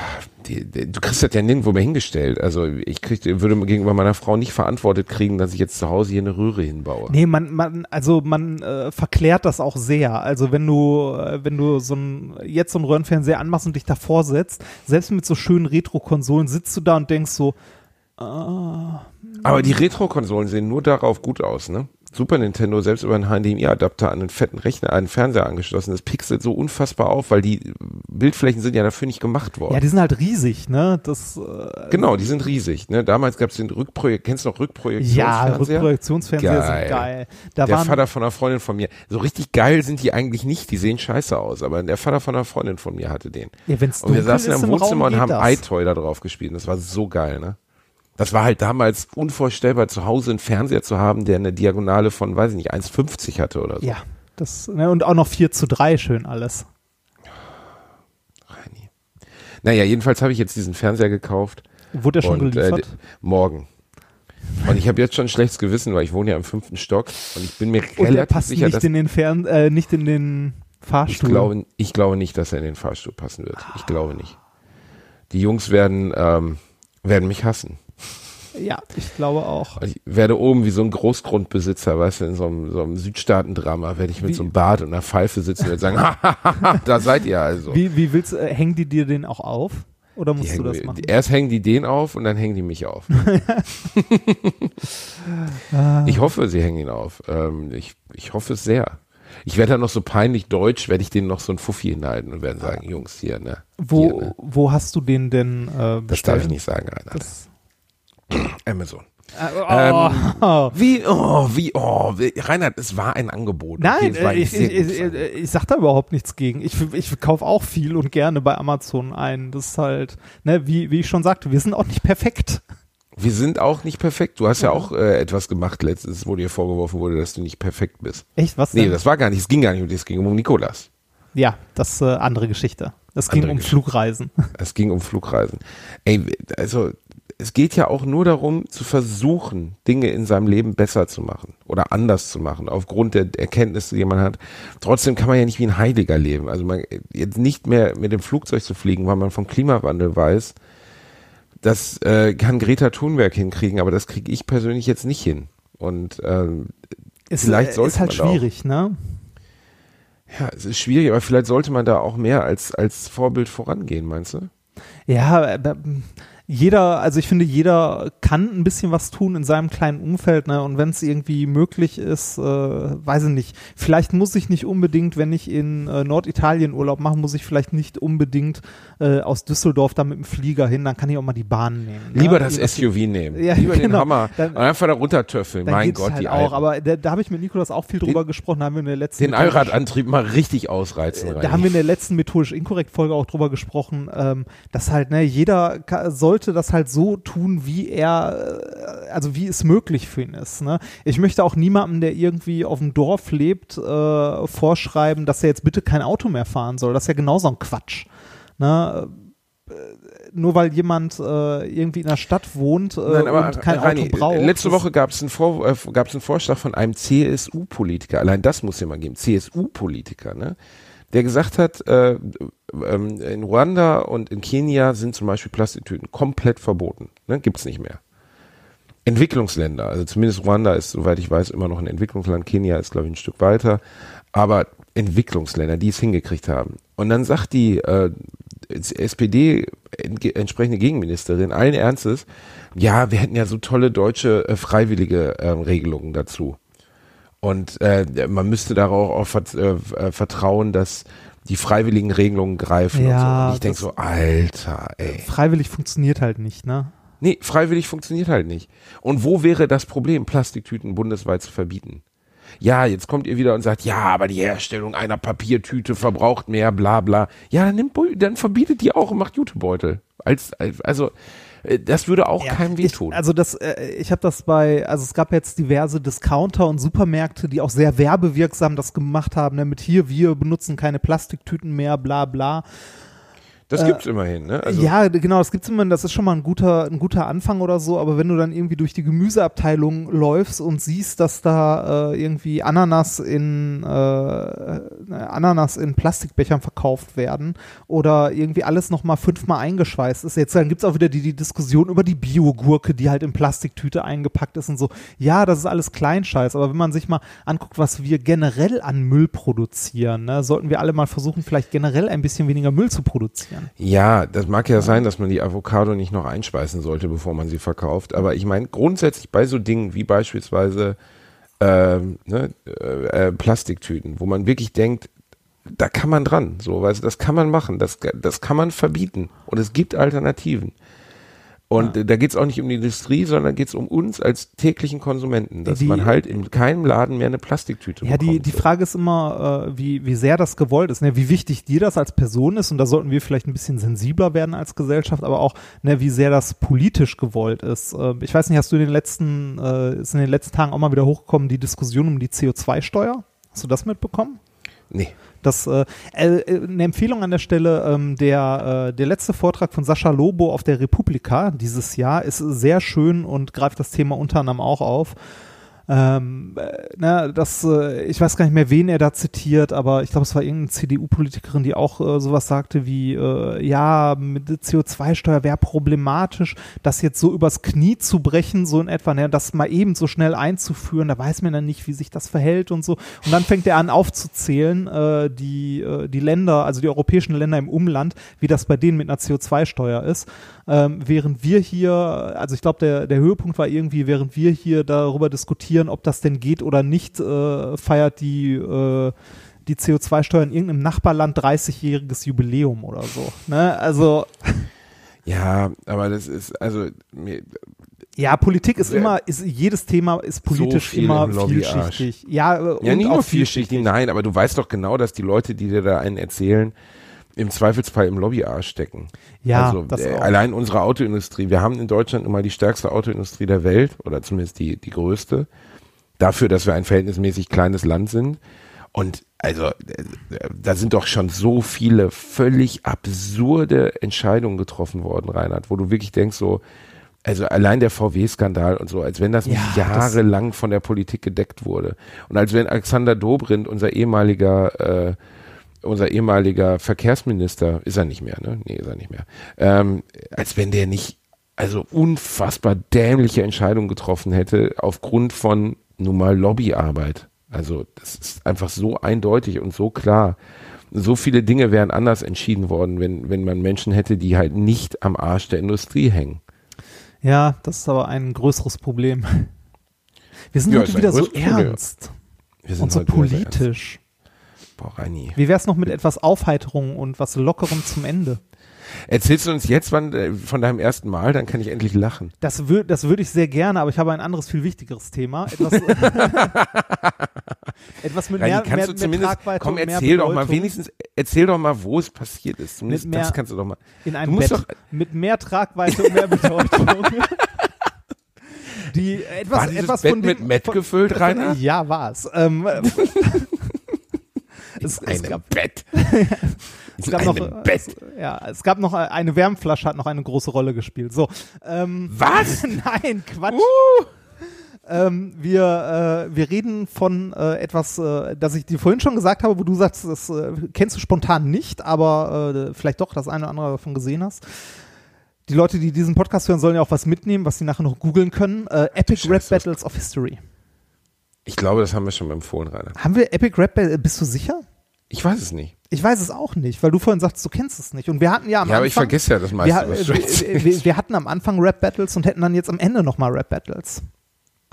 die, die, du kriegst das ja nirgendwo mehr hingestellt. Also ich krieg, würde gegenüber meiner Frau nicht verantwortet kriegen, dass ich jetzt zu Hause hier eine Röhre hinbaue. Nee, man, man, also man äh, verklärt das auch sehr. Also wenn du, äh, wenn du so ein, jetzt so einen Röhrenfernseher anmachst und dich davor setzt, selbst mit so schönen Retro-Konsolen sitzt du da und denkst so, Aber die Retro-Konsolen sehen nur darauf gut aus, ne? Super Nintendo selbst über einen HDMI-Adapter an einen fetten Rechner, an einen Fernseher angeschlossen. Das pixelt so unfassbar auf, weil die Bildflächen sind ja dafür nicht gemacht worden. ja, die sind halt riesig, ne? Das, äh, genau, die sind riesig. Ne? Damals gab es den Rückprojekt, kennst du noch ja, Rückprojektionsfernseher? Rückprojektionsfernseher Geil. sind geil. Da der Vater von einer Freundin von mir. So richtig geil sind die eigentlich nicht, die sehen scheiße aus, aber der Vater von einer Freundin von mir hatte den. ja, wenn's Und wir saßen ist im Wohnzimmer und haben das. iToy da drauf gespielt. Das war so geil, ne? Das war halt damals unvorstellbar, zu Hause einen Fernseher zu haben, der eine Diagonale von, weiß ich nicht, 1,50 hatte oder so. Ja, das, ne, und auch noch 4 zu 3 schön alles. Reini. Naja, jedenfalls habe ich jetzt diesen Fernseher gekauft. Wurde er schon und, geliefert? d- morgen. Und ich habe jetzt schon ein schlechtes Gewissen, weil ich wohne ja im fünften Stock und ich bin mir und er relativ passt sicher, nicht dass in den Fern, äh, nicht in den ich Fahrstuhl. glaube, ich glaube nicht, dass er in den Fahrstuhl passen wird. Ich glaube nicht. Die Jungs werden, ähm, werden mich hassen. Ja, ich glaube auch. Ich werde oben wie so ein Großgrundbesitzer, weißt du, in so einem, so einem Südstaatendrama, werde ich mit Wie- so einem Bart und einer Pfeife sitzen und sagen, da seid ihr also. Wie, wie willst äh, hängen die dir den auch auf? Oder Die musst du hängen, das machen? Erst hängen die den auf und dann hängen die mich auf. ich hoffe, sie hängen ihn auf. Ähm, ich, ich hoffe es sehr. Ich werde dann noch so peinlich deutsch, werde ich denen noch so ein Fuffi hinhalten und werde sagen, Jungs, hier, ne? Wo, Hier, ne? wo hast du den denn äh, bestellt? Das darf ich nicht sagen, Reinhard. Das, Amazon. äh, oh. Wie, oh, wie, oh, wie, Reinhard, es war ein Angebot. Nein, Okay, es äh, ich, ich, ich, Angebot. ich sag da überhaupt nichts gegen. Ich, ich kaufe auch viel und gerne bei Amazon ein. Das ist halt, ne, wie, wie ich schon sagte, wir sind auch nicht perfekt. Wir sind auch nicht perfekt. Du hast ja auch äh, etwas gemacht letztens, wo dir vorgeworfen wurde, dass du nicht perfekt bist. Echt, was Nee, denn? das war gar nicht, es ging gar nicht um dich, es ging um Nikolas. ja, das ist äh, andere Geschichte. Das ging um. Flugreisen. Es ging um Flugreisen. Ey, also es geht ja auch nur darum, zu versuchen, Dinge in seinem Leben besser zu machen oder anders zu machen, aufgrund der Erkenntnisse, die man hat. Trotzdem kann man ja nicht wie ein Heiliger leben. Also man jetzt nicht mehr mit dem Flugzeug zu fliegen, weil man vom Klimawandel weiß. Das äh, kann Greta Thunberg hinkriegen, aber das kriege ich persönlich jetzt nicht hin. Und ähm, Ist, Vielleicht äh, sollte ist halt man da auch- schwierig, ne? ja, es ist schwierig, aber vielleicht sollte man da auch mehr als, als Vorbild vorangehen, meinst du? Ja, äh, jeder, also ich finde, jeder kann ein bisschen was tun in seinem kleinen Umfeld, ne? Und wenn es irgendwie möglich ist, äh, weiß ich nicht. Vielleicht muss ich nicht unbedingt, wenn ich in äh, Norditalien Urlaub mache, muss ich vielleicht nicht unbedingt äh, aus Düsseldorf da mit dem Flieger hin, dann kann ich auch mal die Bahn nehmen. ne? Lieber das Lieber- SUV nehmen. Ja, Lieber den genau. Hammer. Dann- einfach da runtertöffeln. Mein Gott, halt die auch, Alten. aber da, da habe ich mit Nikolas auch viel drüber gesprochen, da haben wir in der letzten Den Allradantrieb mal richtig ausreizen. da Reini. haben wir in der letzten methodisch inkorrekt Folge auch drüber gesprochen, ähm, dass halt ne jeder ka- sollte das halt so tun, wie er, äh, also wie es möglich für ihn ist. Ne? Ich möchte auch niemandem, der irgendwie auf dem Dorf lebt, äh, vorschreiben, dass er jetzt bitte kein Auto mehr fahren soll. Das ist ja genauso ein Quatsch. Ne? Äh, Nur weil jemand äh, irgendwie in der Stadt wohnt äh, Nein, aber und kein Reini, Auto braucht. letzte Woche gab es einen, Vor äh, einen Vorschlag von einem CSU-Politiker, allein das muss ja mal geben, CSU-Politiker, ne? Der gesagt hat, äh, ähm, in Ruanda und in Kenia sind zum Beispiel Plastiktüten komplett verboten, ne? gibt's nicht mehr. Entwicklungsländer, also zumindest Ruanda ist, soweit ich weiß, immer noch ein Entwicklungsland, Kenia ist, glaube ich, ein Stück weiter, aber Entwicklungsländer, die es hingekriegt haben. Und dann sagt die äh, SPD entsprechende Gegenministerin allen Ernstes, ja, wir hätten ja so tolle deutsche äh, freiwillige äh, Regelungen dazu. Und äh, man müsste darauf auch vert äh, äh, vertrauen, dass die freiwilligen Regelungen greifen Ja, und so. Und ich denke so, Alter, ey. Freiwillig funktioniert halt nicht, ne? Nee, freiwillig funktioniert halt nicht. Und wo wäre das Problem, Plastiktüten bundesweit zu verbieten? Ja, jetzt kommt ihr wieder und sagt, ja, aber die Herstellung einer Papiertüte verbraucht mehr, bla bla. Ja, dann nimmt, dann verbietet die auch und macht Jutebeutel. Als, als also das würde auch keinem wehtun. Ich, also das, äh, ich habe das bei, also es gab jetzt diverse Discounter und Supermärkte, die auch sehr werbewirksam das gemacht haben, ne, mit hier, wir benutzen keine Plastiktüten mehr, bla bla. Das gibt's immerhin, ne? Also, ja, genau, das gibt's immer, das ist schon mal ein guter, ein guter Anfang oder so, aber wenn du dann irgendwie durch die Gemüseabteilung läufst und siehst, dass da äh, irgendwie Ananas in äh, Ananas in Plastikbechern verkauft werden oder irgendwie alles nochmal fünfmal eingeschweißt ist, jetzt dann gibt's auch wieder die, die Diskussion über die Biogurke, die halt in Plastiktüte eingepackt ist und so. Ja, das ist alles Kleinscheiß, aber wenn man sich mal anguckt, was wir generell an Müll produzieren, ne, sollten wir alle mal versuchen, vielleicht generell ein bisschen weniger Müll zu produzieren. Ja, das mag ja sein, dass man die Avocado nicht noch einspeisen sollte, bevor man sie verkauft. Aber ich meine, grundsätzlich bei so Dingen wie beispielsweise ähm, ne, äh, äh, Plastiktüten, wo man wirklich denkt, da kann man dran, so, weißt das kann man machen, das, das kann man verbieten. Und es gibt Alternativen. Und äh, da geht's auch nicht um die Industrie, sondern geht's um uns als täglichen Konsumenten, dass Die- man halt in keinem Laden mehr eine Plastiktüte Ja, die, bekommt. die Frage ist immer, äh, wie, wie sehr das gewollt ist, ne? wie wichtig dir das als Person ist und da sollten wir vielleicht ein bisschen sensibler werden als Gesellschaft, aber auch, ne, wie sehr das politisch gewollt ist. Äh, ich weiß nicht, hast du in den letzten, äh, ist in den letzten Tagen auch mal wieder hochgekommen, die Diskussion um die CO2-Steuer? Hast du das mitbekommen? Nee. Das äh, äh, eine Empfehlung an der Stelle, ähm, der, äh, der letzte Vortrag von Sascha Lobo auf der Republika dieses Jahr ist sehr schön und greift das Thema unter anderem auch auf. Ähm, äh, na, das, äh, ich weiß gar nicht mehr, wen er da zitiert, aber ich glaube, es war irgendeine CDU-Politikerin, die auch äh, sowas sagte wie, äh, ja, mit der CO2-Steuer wäre problematisch, das jetzt so übers Knie zu brechen, so in etwa, ne, das mal eben so schnell einzuführen, da weiß man dann nicht, wie sich das verhält und so. Und dann fängt er an aufzuzählen, äh, die, äh, die Länder, also die europäischen Länder im Umland, wie das bei denen mit einer CO2-Steuer ist. Ähm, während wir hier, also ich glaube, der, der Höhepunkt war irgendwie, während wir hier darüber diskutieren, ob das denn geht oder nicht, äh, feiert die, äh, die CO2-Steuer in irgendeinem Nachbarland 30-jähriges Jubiläum oder so. Ne? Also, Ja, aber das ist, also, mir, ja, Politik ist immer, ist, jedes Thema ist politisch viel immer im vielschichtig. Ja, äh, ja, nicht auch nur vielschichtig, nein, aber du weißt doch genau, dass die Leute, die dir da einen erzählen, im Zweifelsfall im Lobbyarsch stecken. Ja, also das äh, auch. allein unsere Autoindustrie. Wir haben in Deutschland immer die stärkste Autoindustrie der Welt oder zumindest die die größte. Dafür, dass wir ein verhältnismäßig kleines Land sind. Und also äh, da sind doch schon so viele völlig absurde Entscheidungen getroffen worden, Reinhard, wo du wirklich denkst so, also allein der VW-Skandal und so, als wenn das Ja, nicht das- jahrelang von der Politik gedeckt wurde. Und als wenn Alexander Dobrindt, unser ehemaliger äh, unser ehemaliger Verkehrsminister, ist er nicht mehr, ne? Nee, ist er nicht mehr. Ähm, als wenn der nicht, also unfassbar dämliche Entscheidungen getroffen hätte aufgrund von nun mal Lobbyarbeit. Also das ist einfach so eindeutig und so klar. So viele Dinge wären anders entschieden worden, wenn, wenn man Menschen hätte, die halt nicht am Arsch der Industrie hängen. Ja, das ist aber ein größeres Problem. Wir sind Ja, heute wieder so Problem. ernst Wir und so politisch. Boah, Reini. Wie wär's noch mit etwas Aufheiterung und was Lockerem zum Ende? Erzählst du uns jetzt wann, äh, von deinem ersten Mal, dann kann ich endlich lachen. Das würde das würde ich sehr gerne, aber ich habe ein anderes, viel wichtigeres Thema. Etwas, etwas mit Reini, mehr, kannst mehr, du mehr zumindest, Tragweite komm, und mehr erzähl doch mal, wenigstens, erzähl doch mal, wo es passiert ist. Zumindest Mit mehr- das kannst du doch mal. in einem Bett doch- mit mehr Tragweite und mehr Bedeutung. Die etwas, War etwas Bett von dem, mit Matt gefüllt, Rainer? Ja, war es. Ähm, es, es gab, Bett. es gab noch, Bett. Ja, es gab noch eine Wärmflasche, hat noch eine große Rolle gespielt. So, ähm, Was? Nein, Quatsch. Uh, Ähm, wir, äh, wir reden von äh, etwas, äh, das ich dir vorhin schon gesagt habe, wo du sagst, das äh, kennst du spontan nicht, aber äh, vielleicht doch das eine oder andere davon gesehen hast. Die Leute, die diesen Podcast hören, sollen ja auch was mitnehmen, was sie nachher noch googeln können. Äh, Epic Rap Scheiße. Battles of History. ich glaube, das haben wir schon empfohlen, Rainer. Haben wir Epic Rap Battles? Bist du sicher? Ich weiß es nicht. Ich weiß es auch nicht, weil du vorhin sagst, du kennst es nicht. Und wir hatten ja am Ja, aber ich Anfang, vergesse ja das wir, meiste, wir, erzählst. wir, wir hatten am Anfang Rap Battles und hätten dann jetzt am Ende nochmal Rap Battles.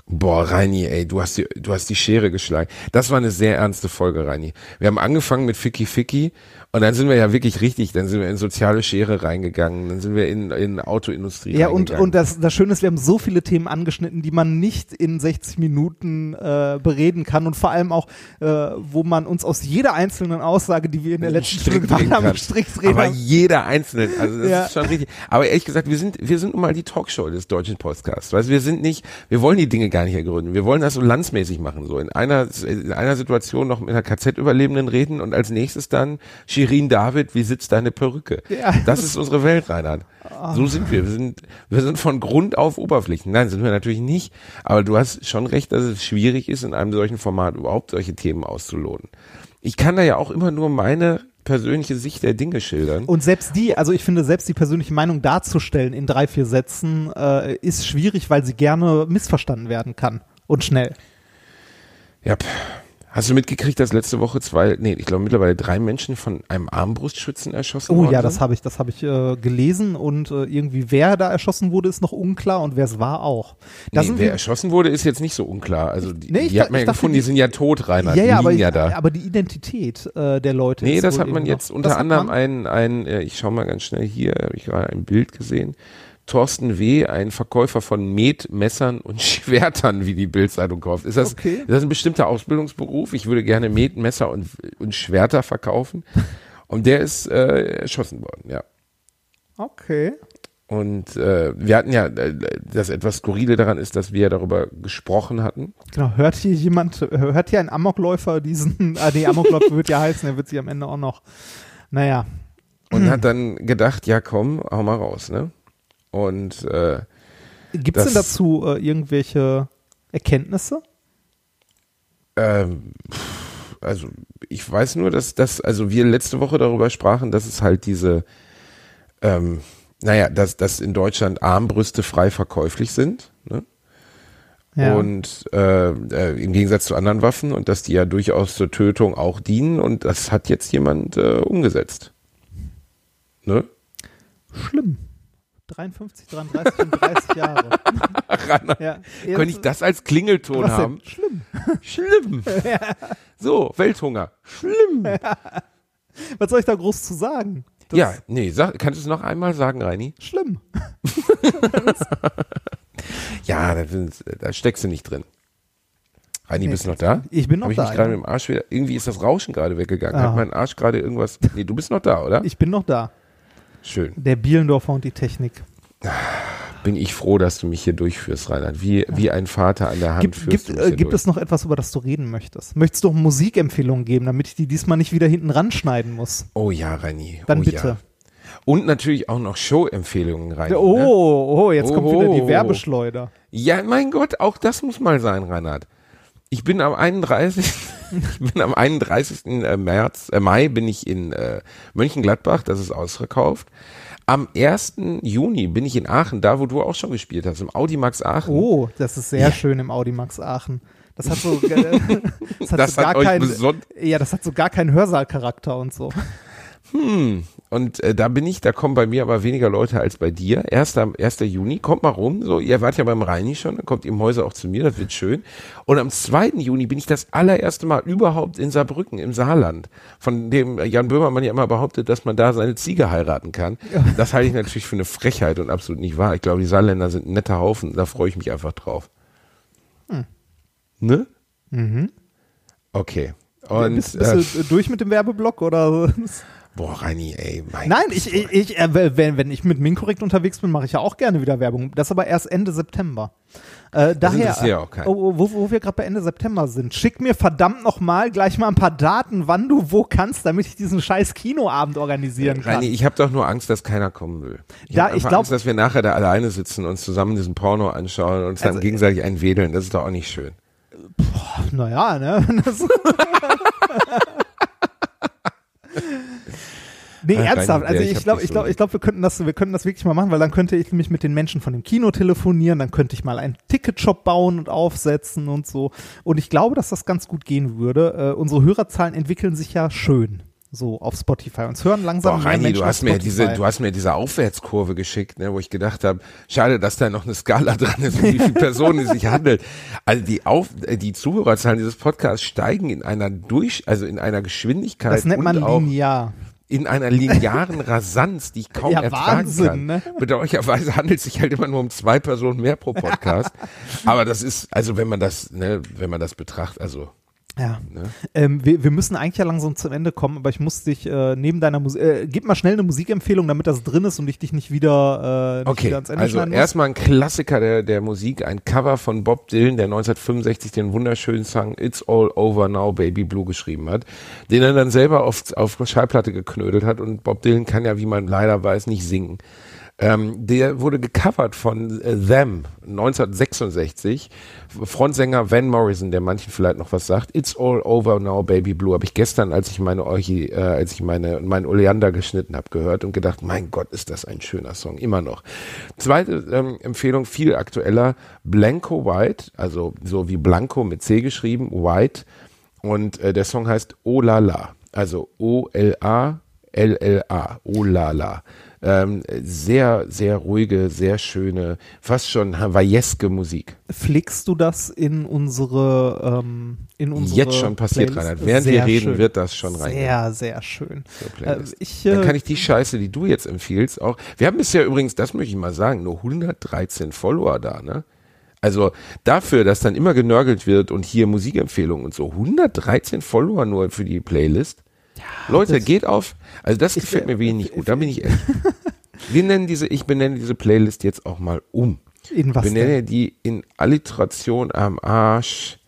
Boah, Reini, ey, du hast die, du hast die Schere geschlagen. Das war eine sehr ernste Folge, Reini. Wir haben angefangen mit Ficky Ficky und dann sind wir ja wirklich richtig, dann sind wir in soziale Schere reingegangen, dann sind wir in, in Autoindustrie Ja, und, reingegangen. und das, das Schöne ist, wir haben so viele Themen angeschnitten, die man nicht in 60 Minuten äh, bereden kann und vor allem auch, äh, wo man uns aus jeder einzelnen Aussage, die wir in der letzten Stunde gemacht haben. Strick drehen Aber jeder einzelne, also das Ja. ist schon richtig. Aber ehrlich gesagt, wir sind, wir sind nun mal die Talkshow des deutschen Podcasts. Weißt, wir sind nicht, wir wollen die Dinge gar nicht ergründen. Wir wollen das so landsmäßig machen, so in einer, in einer Situation noch mit einer KZ-Überlebenden reden und als nächstes dann Shirin David, wie sitzt deine Perücke? Ja. Das ist unsere Welt, Reinhard. So sind wir. Wir sind, wir sind von Grund auf Oberflächen. Nein, sind wir natürlich nicht. Aber du hast schon recht, dass es schwierig ist, in einem solchen Format überhaupt solche Themen auszuloten. Ich kann da ja auch immer nur meine persönliche Sicht der Dinge schildern. Und selbst die, also ich finde, selbst die persönliche Meinung darzustellen in drei, vier Sätzen, äh, ist schwierig, weil sie gerne missverstanden werden kann. Und schnell. Ja. pff. Hast du mitgekriegt, dass letzte Woche zwei, nee, ich glaube mittlerweile drei Menschen von einem Armbrustschützen erschossen Oh worden ja, das habe ich, das habe ich äh, gelesen und äh, irgendwie wer da erschossen wurde, ist noch unklar und wer es war auch. Da Nee, wer erschossen wurde, ist jetzt nicht so unklar. Also die, Nee, die hat man ja gefunden, die, die- sind ja tot, Rainer. ja, die ja, aber, ja da. aber die Identität äh, der Leute Nee, das hat man jetzt noch- unter anderem man- ein, ein, äh, ich schau mal ganz schnell hier, habe ich gerade ein Bild gesehen. Thorsten W., ein Verkäufer von Met, Messern und Schwertern, wie die Bildzeitung kauft. Ist das, Okay. ist das ein bestimmter Ausbildungsberuf? Ich würde gerne Met, Messer und, und Schwerter verkaufen. Und der ist äh, erschossen worden, ja. Okay. Und äh, wir hatten ja, äh, das etwas Skurrile daran ist, dass wir darüber gesprochen hatten. Genau, hört hier jemand, hört hier ein Amokläufer diesen, ah nee, Amokläufer wird ja heißen, er wird sich am Ende auch noch, naja, Und hat dann gedacht, ja komm, hau mal raus, ne? Und äh, Gibt es denn dazu äh, irgendwelche Erkenntnisse? Ähm, also ich weiß nur, dass das, also wir letzte Woche darüber sprachen, dass es halt diese, ähm, naja, dass, dass in Deutschland Armbrüste frei verkäuflich sind, ne? Ja. Und äh, äh, im Gegensatz zu anderen Waffen und dass die ja durchaus zur Tötung auch dienen und das hat jetzt jemand äh, umgesetzt. Ne? Schlimm. 53, 33 und 30 Jahre. Rainer, Ja. Könnte ich das als Klingelton haben? denn? Schlimm. Schlimm. So, Welthunger. Schlimm. Was soll ich da groß zu sagen? Das ja, nee, sag, kannst du es noch einmal sagen, Reini? Schlimm. Ja, da, da steckst du nicht drin. Reini, bist du noch da? Ich bin noch Hab ich da, mich gerade ja. mit dem Arsch wieder, irgendwie ist das Rauschen gerade weggegangen. Ah. Hat mein Arsch gerade irgendwas, nee, du bist noch da, oder? Ich bin noch da. Schön. Der Bielendorfer und die Technik. Bin ich froh, dass du mich hier durchführst, Reinhard. Wie, wie ein Vater an der Hand Gibt, führst gibt, du äh, gibt durch. es noch etwas, über das du reden möchtest? Möchtest du auch Musikempfehlungen geben, damit ich die diesmal nicht wieder hinten ranschneiden muss? Oh ja, Reini. Dann oh, bitte. Ja. Und natürlich auch noch Show-Empfehlungen, Reini. Oh, Ne? oh, jetzt kommt wieder die Oh. Werbeschleuder. Ja, mein Gott, auch das muss mal sein, Reinhard. Ich bin am 31. ich bin am 31. äh, März, äh, Mai bin ich in äh, Mönchengladbach, das ist ausverkauft. Am 1. Juni bin ich in Aachen, da wo du auch schon gespielt hast, im Audimax Aachen. Oh, das ist sehr schön im Audimax Aachen. Das hat so, das hat Das so gar keinen, ja, das hat so gar keinen Hörsaalcharakter und so. Und äh, da bin ich, da kommen bei mir aber weniger Leute als bei dir. 1. 1. Juni, kommt mal rum. So, ihr wart ja beim Reini schon, dann kommt ihr im Häuser auch zu mir, das wird schön. Und am 2. Juni bin ich das allererste Mal überhaupt in Saarbrücken, im Saarland. Von dem Jan Böhmermann ja immer behauptet, dass man da seine Ziege heiraten kann. Das halte ich natürlich für eine Frechheit und absolut nicht wahr. Ich glaube, die Saarländer sind ein netter Haufen, da freue ich mich einfach drauf. Ne? Okay. Und bist, äh, bist du äh, durch mit dem Werbeblock oder? boah, Reini, ey, mein Nein, ich, ich, ich äh, wenn, wenn ich mit Minkorrekt unterwegs bin, mache ich ja auch gerne wieder Werbung. Das aber erst Ende September. Äh, daher, ja auch oh, oh, wo, wo wir gerade bei Ende September sind, schick mir verdammt noch mal gleich mal ein paar Daten, wann du wo kannst, damit ich diesen scheiß Kinoabend organisieren kann. Reini, ich habe doch nur Angst, dass keiner kommen will. Ich Ja, ich einfach glaub- Angst, dass wir nachher da alleine sitzen und uns zusammen diesen Porno anschauen und uns dann Also, gegenseitig einen wedeln. Das ist doch auch nicht schön. Naja, ne? Nee, Ach, ernsthaft. Also ich glaube, ich glaube, ich glaube, wir könnten das, wir könnten das wirklich mal machen, weil dann könnte ich mich mit den Menschen von dem Kino telefonieren, dann könnte ich mal einen Ticketshop bauen und aufsetzen und so. Und ich glaube, dass das ganz gut gehen würde. Äh, unsere Hörerzahlen entwickeln sich ja schön. So auf Spotify. Uns hören langsam Boah, Reini, du hast mir diese, du hast mir diese Aufwärtskurve geschickt, ne, wo ich gedacht habe, schade, dass da noch eine Skala dran ist, um wie viele Personen es sich handelt. Also die Auf, äh, die Zuhörerzahlen dieses Podcasts steigen in einer durch, also in einer Geschwindigkeit das nennt man linear. in einer linearen Rasanz, die ich kaum Ja, ertragen Wahnsinn, kann. ne? Bedauerlicherweise handelt es sich halt immer nur um zwei Personen mehr pro Podcast. Aber das ist, also wenn man das, ne, wenn man das betrachtet, also Ja. Ähm, wir, wir müssen eigentlich ja langsam zum Ende kommen, aber ich muss dich äh, neben deiner Musik, äh, gib mal schnell eine Musikempfehlung, damit das drin ist und ich dich nicht wieder, äh, nicht Okay, wieder ans Ende also schneiden muss. erstmal ein Klassiker der, der Musik, ein Cover von Bob Dylan, der 1965 den wunderschönen Song It's All Over Now Baby Blue geschrieben hat, den er dann selber auf, auf Schallplatte geknödelt hat und Bob Dylan kann ja, wie man leider weiß, nicht singen. Ähm, der wurde gecovert von äh, Them 1966. Frontsänger Van Morrison, der manchen vielleicht noch was sagt. It's all over now, Baby Blue. Habe ich gestern, als ich meine Orchi, äh, als ich meine mein Oleander geschnitten habe, gehört und gedacht, mein Gott, ist das ein schöner Song, immer noch. Zweite ähm, Empfehlung, viel aktueller, Blanco White, also so wie Blanco mit C geschrieben, White. Und äh, der Song heißt O La La, also O L A O-L-L-A. Ähm, sehr, sehr ruhige, sehr schöne, fast schon hawaiiske Musik. Pflegst du das in unsere, ähm, in unsere Jetzt schon passiert, Playlist? Reinhard. Während Sehr wir reden, schön. wird das schon reingehen. Sehr, sehr schön. Äh, ich, Dann äh, kann ich die Scheiße, die du jetzt empfiehlst, auch. Wir haben bisher übrigens, das möchte ich mal sagen, nur 113 Follower da, ne? Also dafür, dass dann immer genörgelt wird und hier Musikempfehlungen und so, 113 Follower nur für die Playlist. Leute, geht auf. Also das gefällt mir wenig gut, da bin ich ehrlich. Wir nennen diese, ich benenne diese Playlist jetzt auch mal um. in was benenne denn? die in Alliteration am Arsch.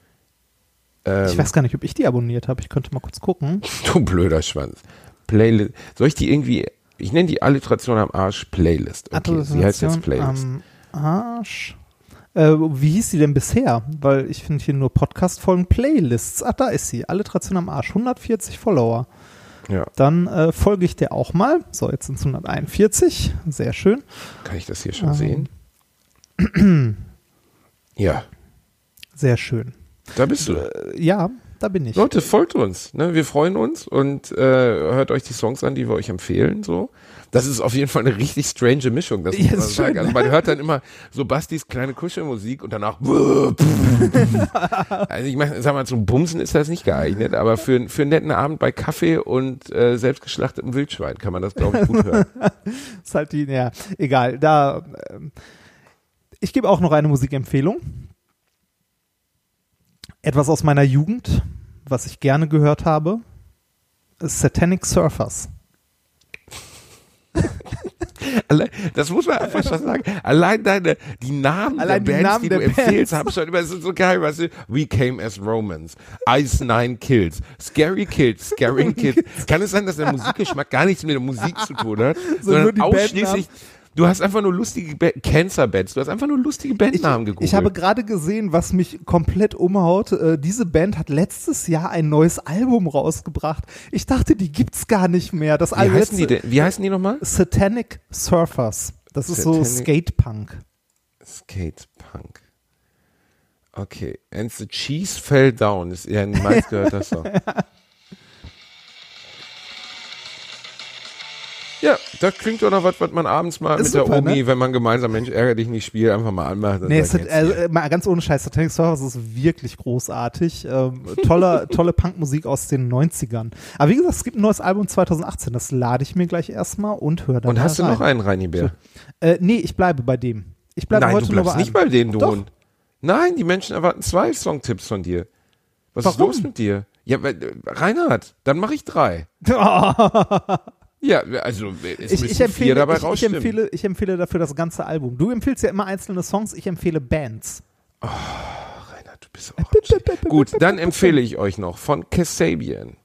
Ähm, Ich weiß gar nicht, ob ich die abonniert habe. Ich könnte mal kurz gucken. Du blöder Schwanz. Playlist. Soll ich die irgendwie, ich nenne die Alliteration am Arsch Playlist. Okay, sie heißt jetzt Playlist. Am Arsch. Äh, wie hieß sie denn bisher? Weil ich finde hier nur Podcast-Folgen Playlists. Ach, da ist sie. Alliteration am Arsch. 140 Follower. Ja, Dann äh, folge ich der auch mal. So, jetzt sind es 141. Sehr schön. kann ich das hier schon Ähm. sehen? ja, Sehr schön. da bist du. Äh, ja, da bin ich. Leute, folgt uns. Ne? Wir freuen uns und äh, hört euch die Songs an, die wir euch empfehlen. So, Das ist auf jeden Fall eine richtig strange Mischung. Das muss man ist sagen. Also man hört dann immer so Bastis kleine Kuschelmusik und danach. also ich meine, sag mal, zum Bumsen ist das nicht geeignet, aber für, für einen netten Abend bei Kaffee und äh, selbstgeschlachtetem Wildschwein kann man das, glaube ich, gut hören. ist halt die, ja, egal. Da, ähm, ich gebe auch noch eine Musikempfehlung. Etwas aus meiner Jugend, was ich gerne gehört habe. Satanic Surfers. Das muss man einfach schon sagen. Allein deine, die Namen Allein die der Bands, Namen die du empfehlst, haben schon immer, so geil, weißt du, We Came as Romans, Ice Nine Kills, Scary Kids, Scaring Kids. Kann es sein, dass der Musikgeschmack gar nichts mit der Musik zu tun hat, So sondern die ausschließlich, du hast einfach nur lustige ba Cancer Bands, du hast einfach nur lustige Ich, Bandnamen gegoogelt. ich habe gerade gesehen, was mich komplett umhaut. Äh, diese Band hat letztes Jahr ein neues Album rausgebracht. Ich dachte, die gibt's gar nicht mehr. Das wie Album heißen die denn? Wie heißen die nochmal? Satanic Surfers. Das ist so Satanic- Skate-Punk. Skate Punk. Okay. And the Cheese Fell Down ist eher ein meistgehörter Song. Ja, das klingt doch noch was, was man abends mal Ist mit super, der Omi, ne? wenn man gemeinsam Mensch ärger dich nicht spielt, einfach mal anmacht. Nee, es hat, also, mal ganz ohne Scheiß, Satanic Surfers ist wirklich großartig. Ähm, tolle, tolle Punkmusik aus den 90ern. Aber wie gesagt, es gibt ein neues Album 2018, das lade ich mir gleich erstmal und höre dann und hast du rein. noch einen Reini Bär? Äh, nee, ich bleibe bei dem. Ich bleibe Nein, heute du nur bleibst bei nicht bei denen, du. Hund. Nein, die Menschen erwarten zwei Songtipps von dir. Was ist Warum? los mit dir? Ja, äh, Reinhard, dann mache ich drei. Ja, also es Ich, ich, empfehle, dabei ich, ich, empfehle, ich empfehle dafür das ganze Album. Du empfiehlst ja immer einzelne Songs, ich empfehle Bands. Reinhard, du bist auch Stich. Gut, dann empfehle ich euch noch von Kasabian.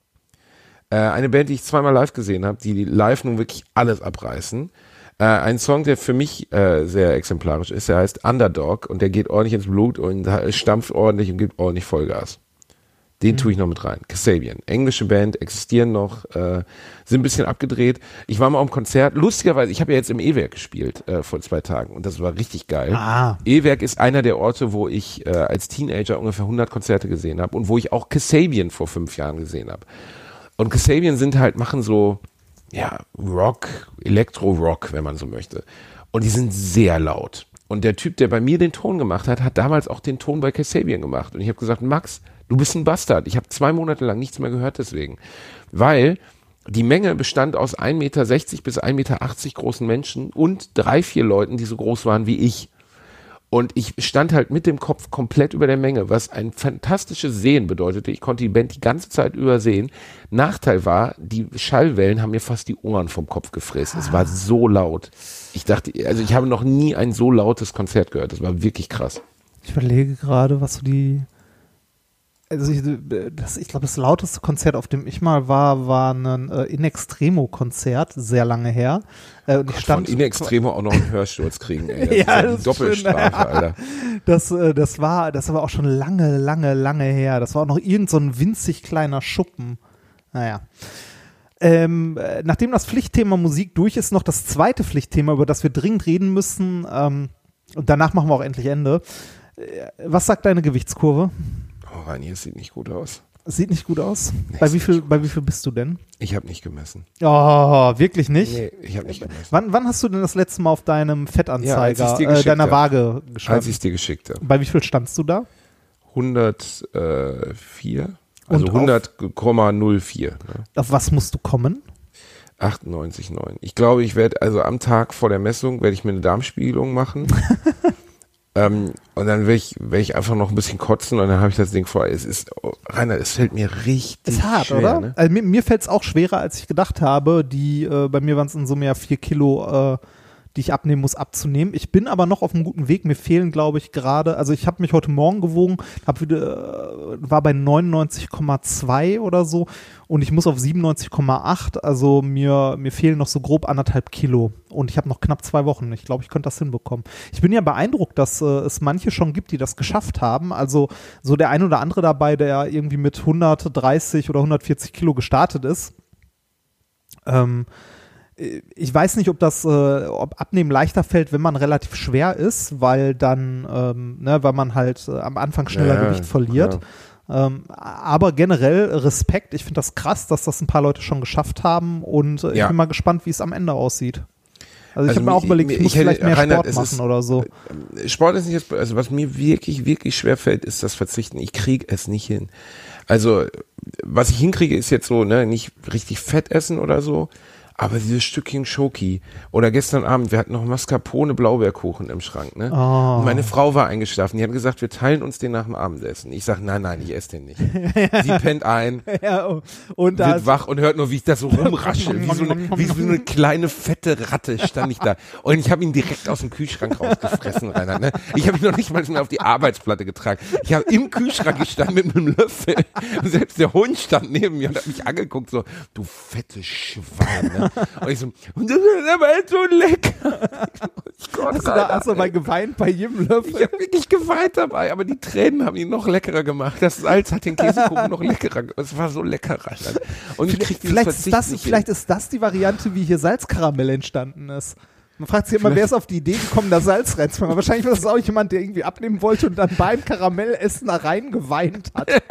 Äh, eine Band, die ich zweimal live gesehen habe, die live nun wirklich alles abreißen. Äh, ein Song, der für mich äh, sehr exemplarisch ist, der heißt Underdog und der geht ordentlich ins Blut und äh, stampft ordentlich und gibt ordentlich Vollgas. Den tue ich noch mit rein. Kasabian. Englische Band, existieren noch, äh, sind ein bisschen abgedreht. Ich war mal am Konzert. Lustigerweise, ich habe ja jetzt im E-Werk gespielt äh, vor zwei Tagen und das war richtig geil. Ah. E-Werk ist einer der Orte, wo ich äh, als Teenager ungefähr 100 Konzerte gesehen habe und wo ich auch Kasabian vor fünf Jahren gesehen habe. Und Kasabian sind halt, machen so, ja, Rock, Elektro-Rock, wenn man so möchte. Und die sind sehr laut. Und der Typ, der bei mir den Ton gemacht hat, hat damals auch den Ton bei Kasabian gemacht. Und ich habe gesagt, Max, du bist ein Bastard. Ich habe zwei Monate lang nichts mehr gehört deswegen. Weil die Menge bestand aus 1,60 Meter bis 1,80 Meter großen Menschen und drei, vier Leuten, die so groß waren wie ich. Und ich stand halt mit dem Kopf komplett über der Menge, was ein fantastisches Sehen bedeutete. Ich konnte die Band die ganze Zeit übersehen. Nachteil war, die Schallwellen haben mir fast die Ohren vom Kopf gefressen. Es war so laut. Ich dachte, also ich habe noch nie ein so lautes Konzert gehört. Das war wirklich krass. Ich überlege gerade, was so die. Also ich, das, ich glaube, das lauteste Konzert, auf dem ich mal war, war ein äh, In Extremo-Konzert, sehr lange her. Äh, und ich Von stand, in Extremo auch noch einen Hörsturz kriegen. Ey. Das Ja, das die ist Doppelstrafe, schön. Alter. das, äh, das war, das war auch schon lange, lange, lange her. Das war auch noch irgend so ein winzig kleiner Schuppen. Naja. Ähm, äh, nachdem das Pflichtthema Musik durch ist, noch das zweite Pflichtthema, über das wir dringend reden müssen. Ähm, und danach machen wir auch endlich Ende. Äh, was sagt deine Gewichtskurve? Oh, Reini, es sieht nicht gut aus. Sieht nicht gut aus. bei wie viel, bei wie viel bist du denn? Ich habe nicht gemessen. Oh, wirklich nicht? Nee, ich habe nicht gemessen. Wann, wann hast du denn das letzte Mal auf deinem Fettanzeiger, Ja, als äh, geschickt deiner hab. Waage Als geschaut? ich es dir geschickt habe. Bei wie viel standst du da? 104. Also Und auf- 100,04. Ne? Auf was musst du kommen? 98,9. Ich glaube, ich werde, also am Tag vor der Messung werde ich mir eine Darmspiegelung machen. ähm, und dann werde ich, werde ich einfach noch ein bisschen kotzen und dann habe ich das Ding vor. Es ist, oh, Rainer, es fällt mir richtig Ist hart, schwer, oder? Ne? Also mir mir fällt es auch schwerer, als ich gedacht habe. Die, äh, bei mir waren es in Summe ja vier Kilo, äh, die ich abnehmen muss, abzunehmen. Ich bin aber noch auf einem guten Weg. Mir fehlen, glaube ich, gerade, also ich habe mich heute Morgen gewogen, hab wieder, äh, war bei 99,2 oder so und ich muss auf 97,8. Also mir, mir fehlen noch so grob anderthalb Kilo und ich habe noch knapp zwei Wochen. Ich glaube, ich könnte das hinbekommen. Ich bin ja beeindruckt, dass äh, es manche schon gibt, die das geschafft haben. Also so der ein oder andere dabei, der irgendwie mit 130 oder 140 Kilo gestartet ist. Ähm, ich weiß nicht, ob das, äh, ob Abnehmen leichter fällt, wenn man relativ schwer ist, weil dann, ähm, ne, weil man halt äh, am Anfang schneller Ja, Gewicht verliert. Ähm, aber generell Respekt. Ich finde das krass, dass das ein paar Leute schon geschafft haben und äh, ich Ja. bin mal gespannt, wie es am Ende aussieht. Also, ich Also habe mir auch überlegt, ich muss ich hätte- vielleicht mehr Reinhard, Sport machen ist- oder so. Sport ist nicht das, also was mir wirklich, wirklich schwer fällt, ist das Verzichten. Ich kriege es nicht hin. Also, was ich hinkriege, ist jetzt so, ne, nicht richtig Fett essen oder so, aber dieses Stückchen Schoki. Oder gestern Abend, wir hatten noch Mascarpone Blaubeerkuchen im Schrank, ne? Oh. Und meine Frau war eingeschlafen. Die hat gesagt, wir teilen uns den nach dem Abendessen. Ich sag, nein, nein, ich esse den nicht. Sie pennt ein, Ja, und da wird wach und hört nur, wie ich das so rumraschel. Wie so eine, wie so eine kleine fette Ratte stand ich da. Und ich habe ihn direkt aus dem Kühlschrank rausgefressen, Rainer. Ne? Ich habe ihn noch nicht mal mehr auf die Arbeitsplatte getragen. Ich habe im Kühlschrank gestanden mit einem Löffel. Und selbst der Hund stand neben mir und hat mich angeguckt, so, du fette Schwein. Ne? Und ich so, und das ist aber echt so lecker. Gott, hast du da hast du mal geweint bei jedem Löffel. ich habe wirklich geweint dabei, aber die Tränen haben ihn noch leckerer gemacht. Das Salz hat den Käsekuchen noch leckerer gemacht. Es war so lecker. Und ich krieg Vielleicht ist, das, vielleicht ist das die Variante, wie hier Salzkaramell entstanden ist. Man fragt sich immer, wer ist auf die Idee gekommen, da Salz reinzumachen. Wahrscheinlich war das auch jemand, der irgendwie abnehmen wollte und dann beim Karamellessen da rein geweint hat.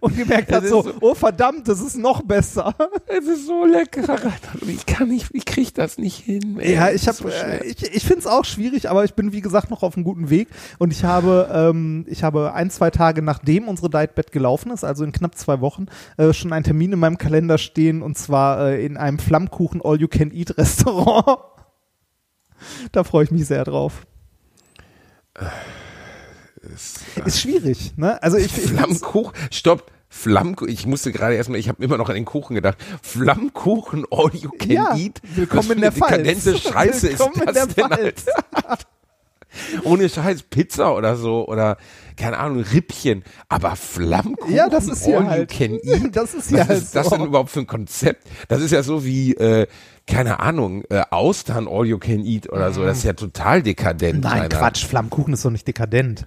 und gemerkt hat so, so- oh verdammt, das ist noch besser. Es ist so lecker, ich kann nicht, ich krieg das nicht hin. ey. Ja, ich habe, so äh, ich, ich finde es auch schwierig, aber ich bin wie gesagt noch auf einem guten Weg und ich habe, ähm, ich habe ein, zwei Tage nachdem unsere Dietbett gelaufen ist, also in knapp zwei Wochen, äh, schon einen Termin in meinem Kalender stehen und zwar äh, in einem Flammkuchen All You Can Eat Restaurant. da freue ich mich sehr drauf. Ist schwierig, ne? Also ich, Flammkuchen, stopp. Flammkuchen, ich musste gerade erstmal, ich habe immer noch an den Kuchen gedacht. Flammkuchen, all you can Ja, eat. willkommen Was in der dekadente Pfalz. Scheiße Willkommen in ist der das denn, Pfalz. Alter? Ohne Scheiß, Pizza oder so oder keine Ahnung, Rippchen, aber Flammkuchen, Ja, das ist hier all halt. you can eat. Das ist hier Was halt ist das so. denn überhaupt für ein Konzept? Das ist ja so wie, äh, keine Ahnung, äh, Austern all you can eat oder so. Das ist ja total dekadent. Nein. Quatsch, Flammkuchen ist doch nicht dekadent.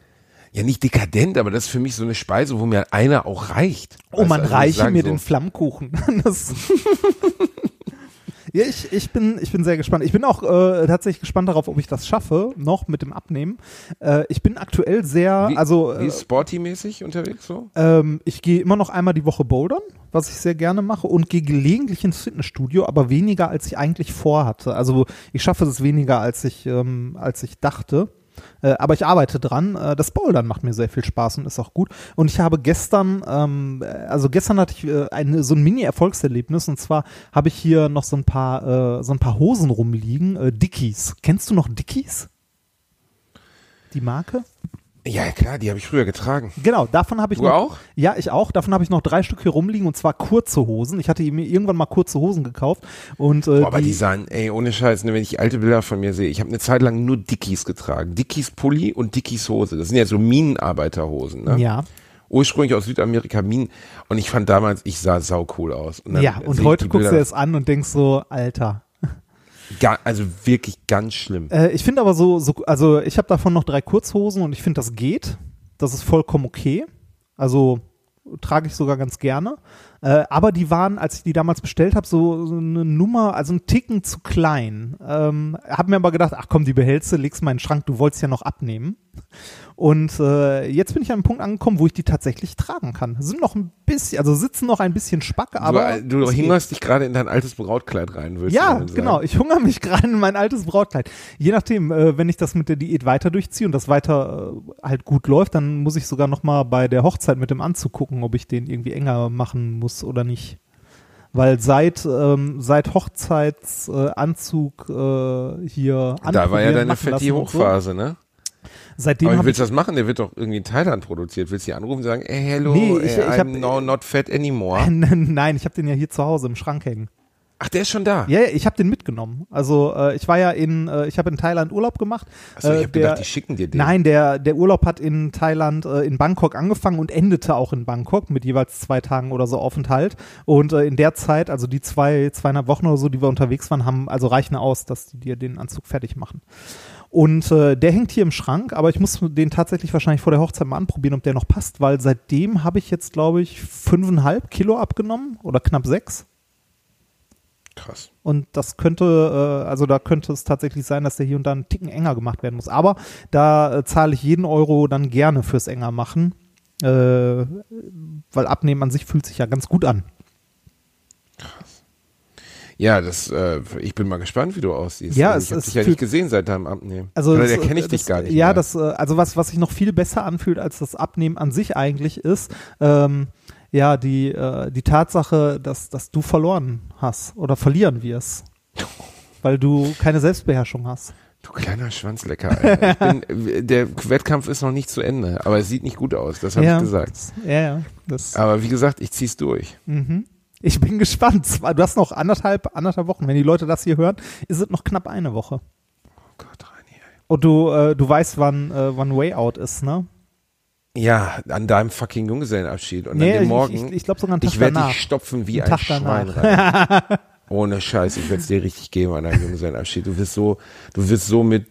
Ja, nicht dekadent, aber das ist für mich so eine Speise, wo mir einer auch reicht. Oh, Weißt man also ich reiche mir so, den Flammkuchen. Ja, ich, ich, bin, ich bin sehr gespannt. Ich bin auch äh, tatsächlich gespannt darauf, ob ich das schaffe, noch mit dem Abnehmen. Äh, ich bin aktuell sehr, Wie, also wie äh, sporty-mäßig unterwegs so? ähm, ich gehe immer noch einmal die Woche bouldern, was ich sehr gerne mache, und gehe gelegentlich ins Fitnessstudio, aber weniger, als ich eigentlich vorhatte. Also ich schaffe es weniger, als ich, ähm, als ich dachte. Äh, aber ich arbeite dran. Äh, das Bouldern macht mir sehr viel Spaß und ist auch gut. Und ich habe gestern, ähm, also gestern hatte ich äh, eine, so ein Mini-Erfolgserlebnis und zwar habe ich hier noch so ein paar, äh, so ein paar Hosen rumliegen. Äh, Dickies. Kennst du noch Dickies? Die Marke? Ja, klar, die habe ich früher getragen. Genau, davon habe ich Du noch. auch? Ja, ich auch. Davon habe ich noch drei Stück hier rumliegen und zwar kurze Hosen. Ich hatte mir irgendwann mal kurze Hosen gekauft und äh, Boah, aber die, die, sahen, ey, ohne Scheiß, ne, wenn ich alte Bilder von mir sehe, ich habe eine Zeit lang nur Dickies getragen. Dickies Pulli und Dickies Hose. Das sind ja so Minenarbeiterhosen, ne? ja, Ursprünglich aus Südamerika Minen. Und ich fand damals, ich sah sau cool aus. Und ja. Und heute guckst du es an und denkst so, Alter. Ga, also wirklich ganz schlimm. Äh, ich finde aber so, so, also ich habe davon noch drei Kurzhosen und ich finde, das geht. Das ist vollkommen okay. Also trage ich sogar ganz gerne. Äh, aber die waren, als ich die damals bestellt habe, so, so eine Nummer, also ein Ticken zu klein. Ähm, hab mir aber gedacht, ach komm, die behältst du, legst mal in den Schrank, du wolltest ja noch abnehmen. Und äh, jetzt bin ich an einem Punkt angekommen, wo ich die tatsächlich tragen kann. Sind noch ein bisschen, also sitzen noch ein bisschen Spack, aber. du, du es geht. hingerst dich gerade in dein altes Brautkleid rein, würdest Ja, du sagen. genau. Ich hungere mich gerade in mein altes Brautkleid. Je nachdem, äh, wenn ich das mit der Diät weiter durchziehe und das weiter äh, halt gut läuft, dann muss ich sogar noch mal bei der Hochzeit mit dem Anzug gucken, ob ich den irgendwie enger machen muss oder nicht. Weil seit ähm, seit Hochzeitsanzug äh, hier Da war ja deine lassen und so, Hochphase, ne? Seitdem Aber willst du das machen? Der wird doch irgendwie in Thailand produziert. Willst du die anrufen und sagen, ey, hello, Nee, ich- ey, ich hab- I'm no, not fat anymore? Nein, ich habe den ja hier zu Hause im Schrank hängen. Ach, der ist schon da. Ja, ich habe den mitgenommen. Also äh, ich war ja in, äh, ich habe in Thailand Urlaub gemacht. Achso, ich Äh, hab der- gedacht, die schicken dir den. Nein, der, der Urlaub hat in Thailand, äh, in Bangkok angefangen und endete auch in Bangkok mit jeweils zwei Tagen oder so Aufenthalt. Und äh, in der Zeit, also die zwei, zweieinhalb Wochen oder so, die wir unterwegs waren, haben, also reichen aus, dass die dir den Anzug fertig machen. Und äh, der hängt hier im Schrank, aber ich muss den tatsächlich wahrscheinlich vor der Hochzeit mal anprobieren, ob der noch passt, weil seitdem habe ich jetzt, glaube ich, fünfeinhalb Kilo abgenommen oder knapp sechs. Krass. Und das könnte, äh, also da könnte es tatsächlich sein, dass der hier und da einen Ticken enger gemacht werden muss. Aber da äh, zahle ich jeden Euro dann gerne fürs enger machen, äh, weil Abnehmen an sich fühlt sich ja ganz gut an. Ja, das, äh, ich bin mal gespannt, wie du aussiehst. Ja, Also es- ich habe dich ja nicht gesehen seit deinem Abnehmen. Also Oder das, erkenne ich äh, dich das, gar nicht Ja, mehr. das, also was, was sich noch viel besser anfühlt als das Abnehmen an sich eigentlich ist, ähm, ja, die, äh, die Tatsache, dass, dass du verloren hast oder verlieren wirst. Weil du keine Selbstbeherrschung hast. Du kleiner Schwanzlecker, bin, der Wettkampf ist noch nicht zu Ende, aber es sieht nicht gut aus, das habe ja, ich gesagt. Ja, ja. Das, Aber wie gesagt, ich zieh's durch. Mhm. Ich bin gespannt. Du hast noch anderthalb, anderthalb Wochen. Wenn die Leute das hier hören, ist es noch knapp eine Woche. Oh Gott, Reini, ey. Und du, äh, du weißt, wann, äh, wann Way Out ist, ne? Ja, an deinem fucking Junggesellenabschied und Nee, an dem ich- Morgen. ich- ich glaub sogar einen Tag Ich werde dich stopfen wie Einen ein Schwein rein. Ohne Scheiß, ich werde es dir richtig geben an deinem Junggesellenabschied. Du wirst so, du wirst so mit,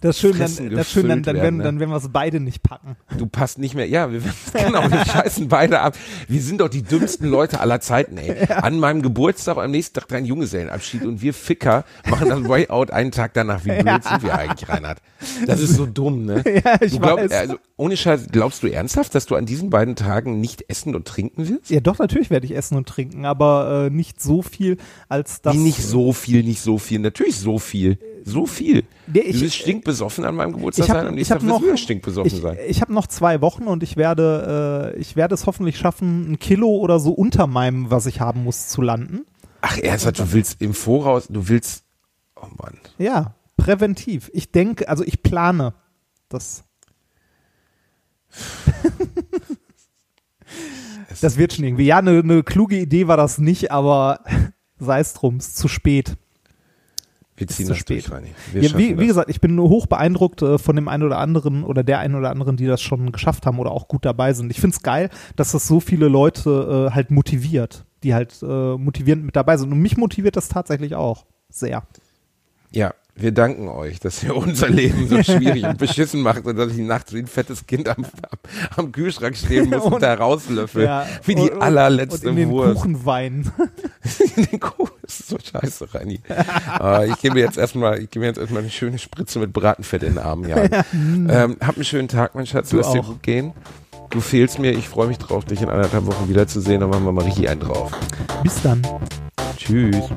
Das ist schön, Fressen dann, das ist schön, dann, dann, werden, werden, ne? dann werden wir es beide nicht packen. du passt nicht mehr. Ja, wir, genau, wir scheißen beide ab. Wir sind doch die dümmsten Leute aller Zeiten, ey. An meinem Geburtstag, am nächsten Tag dein Junggesellenabschied und wir Ficker machen dann Way Out einen Tag danach. Wie blöd sind wir eigentlich, Reinhard? Das ist so dumm, ne? Ja, ich du glaub, weiß. Also, ohne Scheiß, glaubst du ernsthaft, dass du an diesen beiden Tagen nicht essen und trinken wirst? Ja, doch, natürlich werde ich essen und trinken, aber äh, nicht so viel, als das. Wie nicht so viel, nicht so viel. Natürlich so viel. So viel. Nee, ich- du wirst stinkbesoffen an meinem Geburtstag ich habe sein und ich hab wirst noch, wieder stinkbesoffen ich, sein. ich hab noch zwei Wochen und ich werde, äh, ich werde es hoffentlich schaffen, ein Kilo oder so unter meinem, was ich haben muss, zu landen. Ach, ernsthaft, du willst im Voraus, du willst, oh Mann. Ja, präventiv. Ich denke, also ich plane das. das wird schon irgendwie. Ja, eine ne kluge Idee war das nicht, aber sei es drum, ist zu spät. Wir ziehen das spät. durch. Wir Ja, wie, wie gesagt, ich bin hoch beeindruckt äh, von dem einen oder anderen oder der einen oder anderen, die das schon geschafft haben oder auch gut dabei sind. Ich finde es geil, dass das so viele Leute äh, halt motiviert, die halt äh, motivierend mit dabei sind. Und mich motiviert das tatsächlich auch sehr. Ja, wir danken euch, dass ihr unser Leben so schwierig und beschissen macht und dass ich nachts wie ein fettes Kind am, am, Kühlschrank stehen muss und, Und- da rauslöffel. Ja, wie die und- allerletzte und in den Wurst. Kuchen weinen. in den Kuchen. Das ist so scheiße, Reini. äh, ich gebe mir jetzt erstmal, ich gebe jetzt erstmal eine schöne Spritze mit Bratenfett in den Arm, Jan. ähm, hab einen schönen Tag, mein Schatz. Du Lass dir auch. gut gehen. Du fehlst mir. Ich freue mich drauf, dich in anderthalb Wochen wiederzusehen. Dann machen wir mal richtig einen drauf. Bis dann. Tschüss.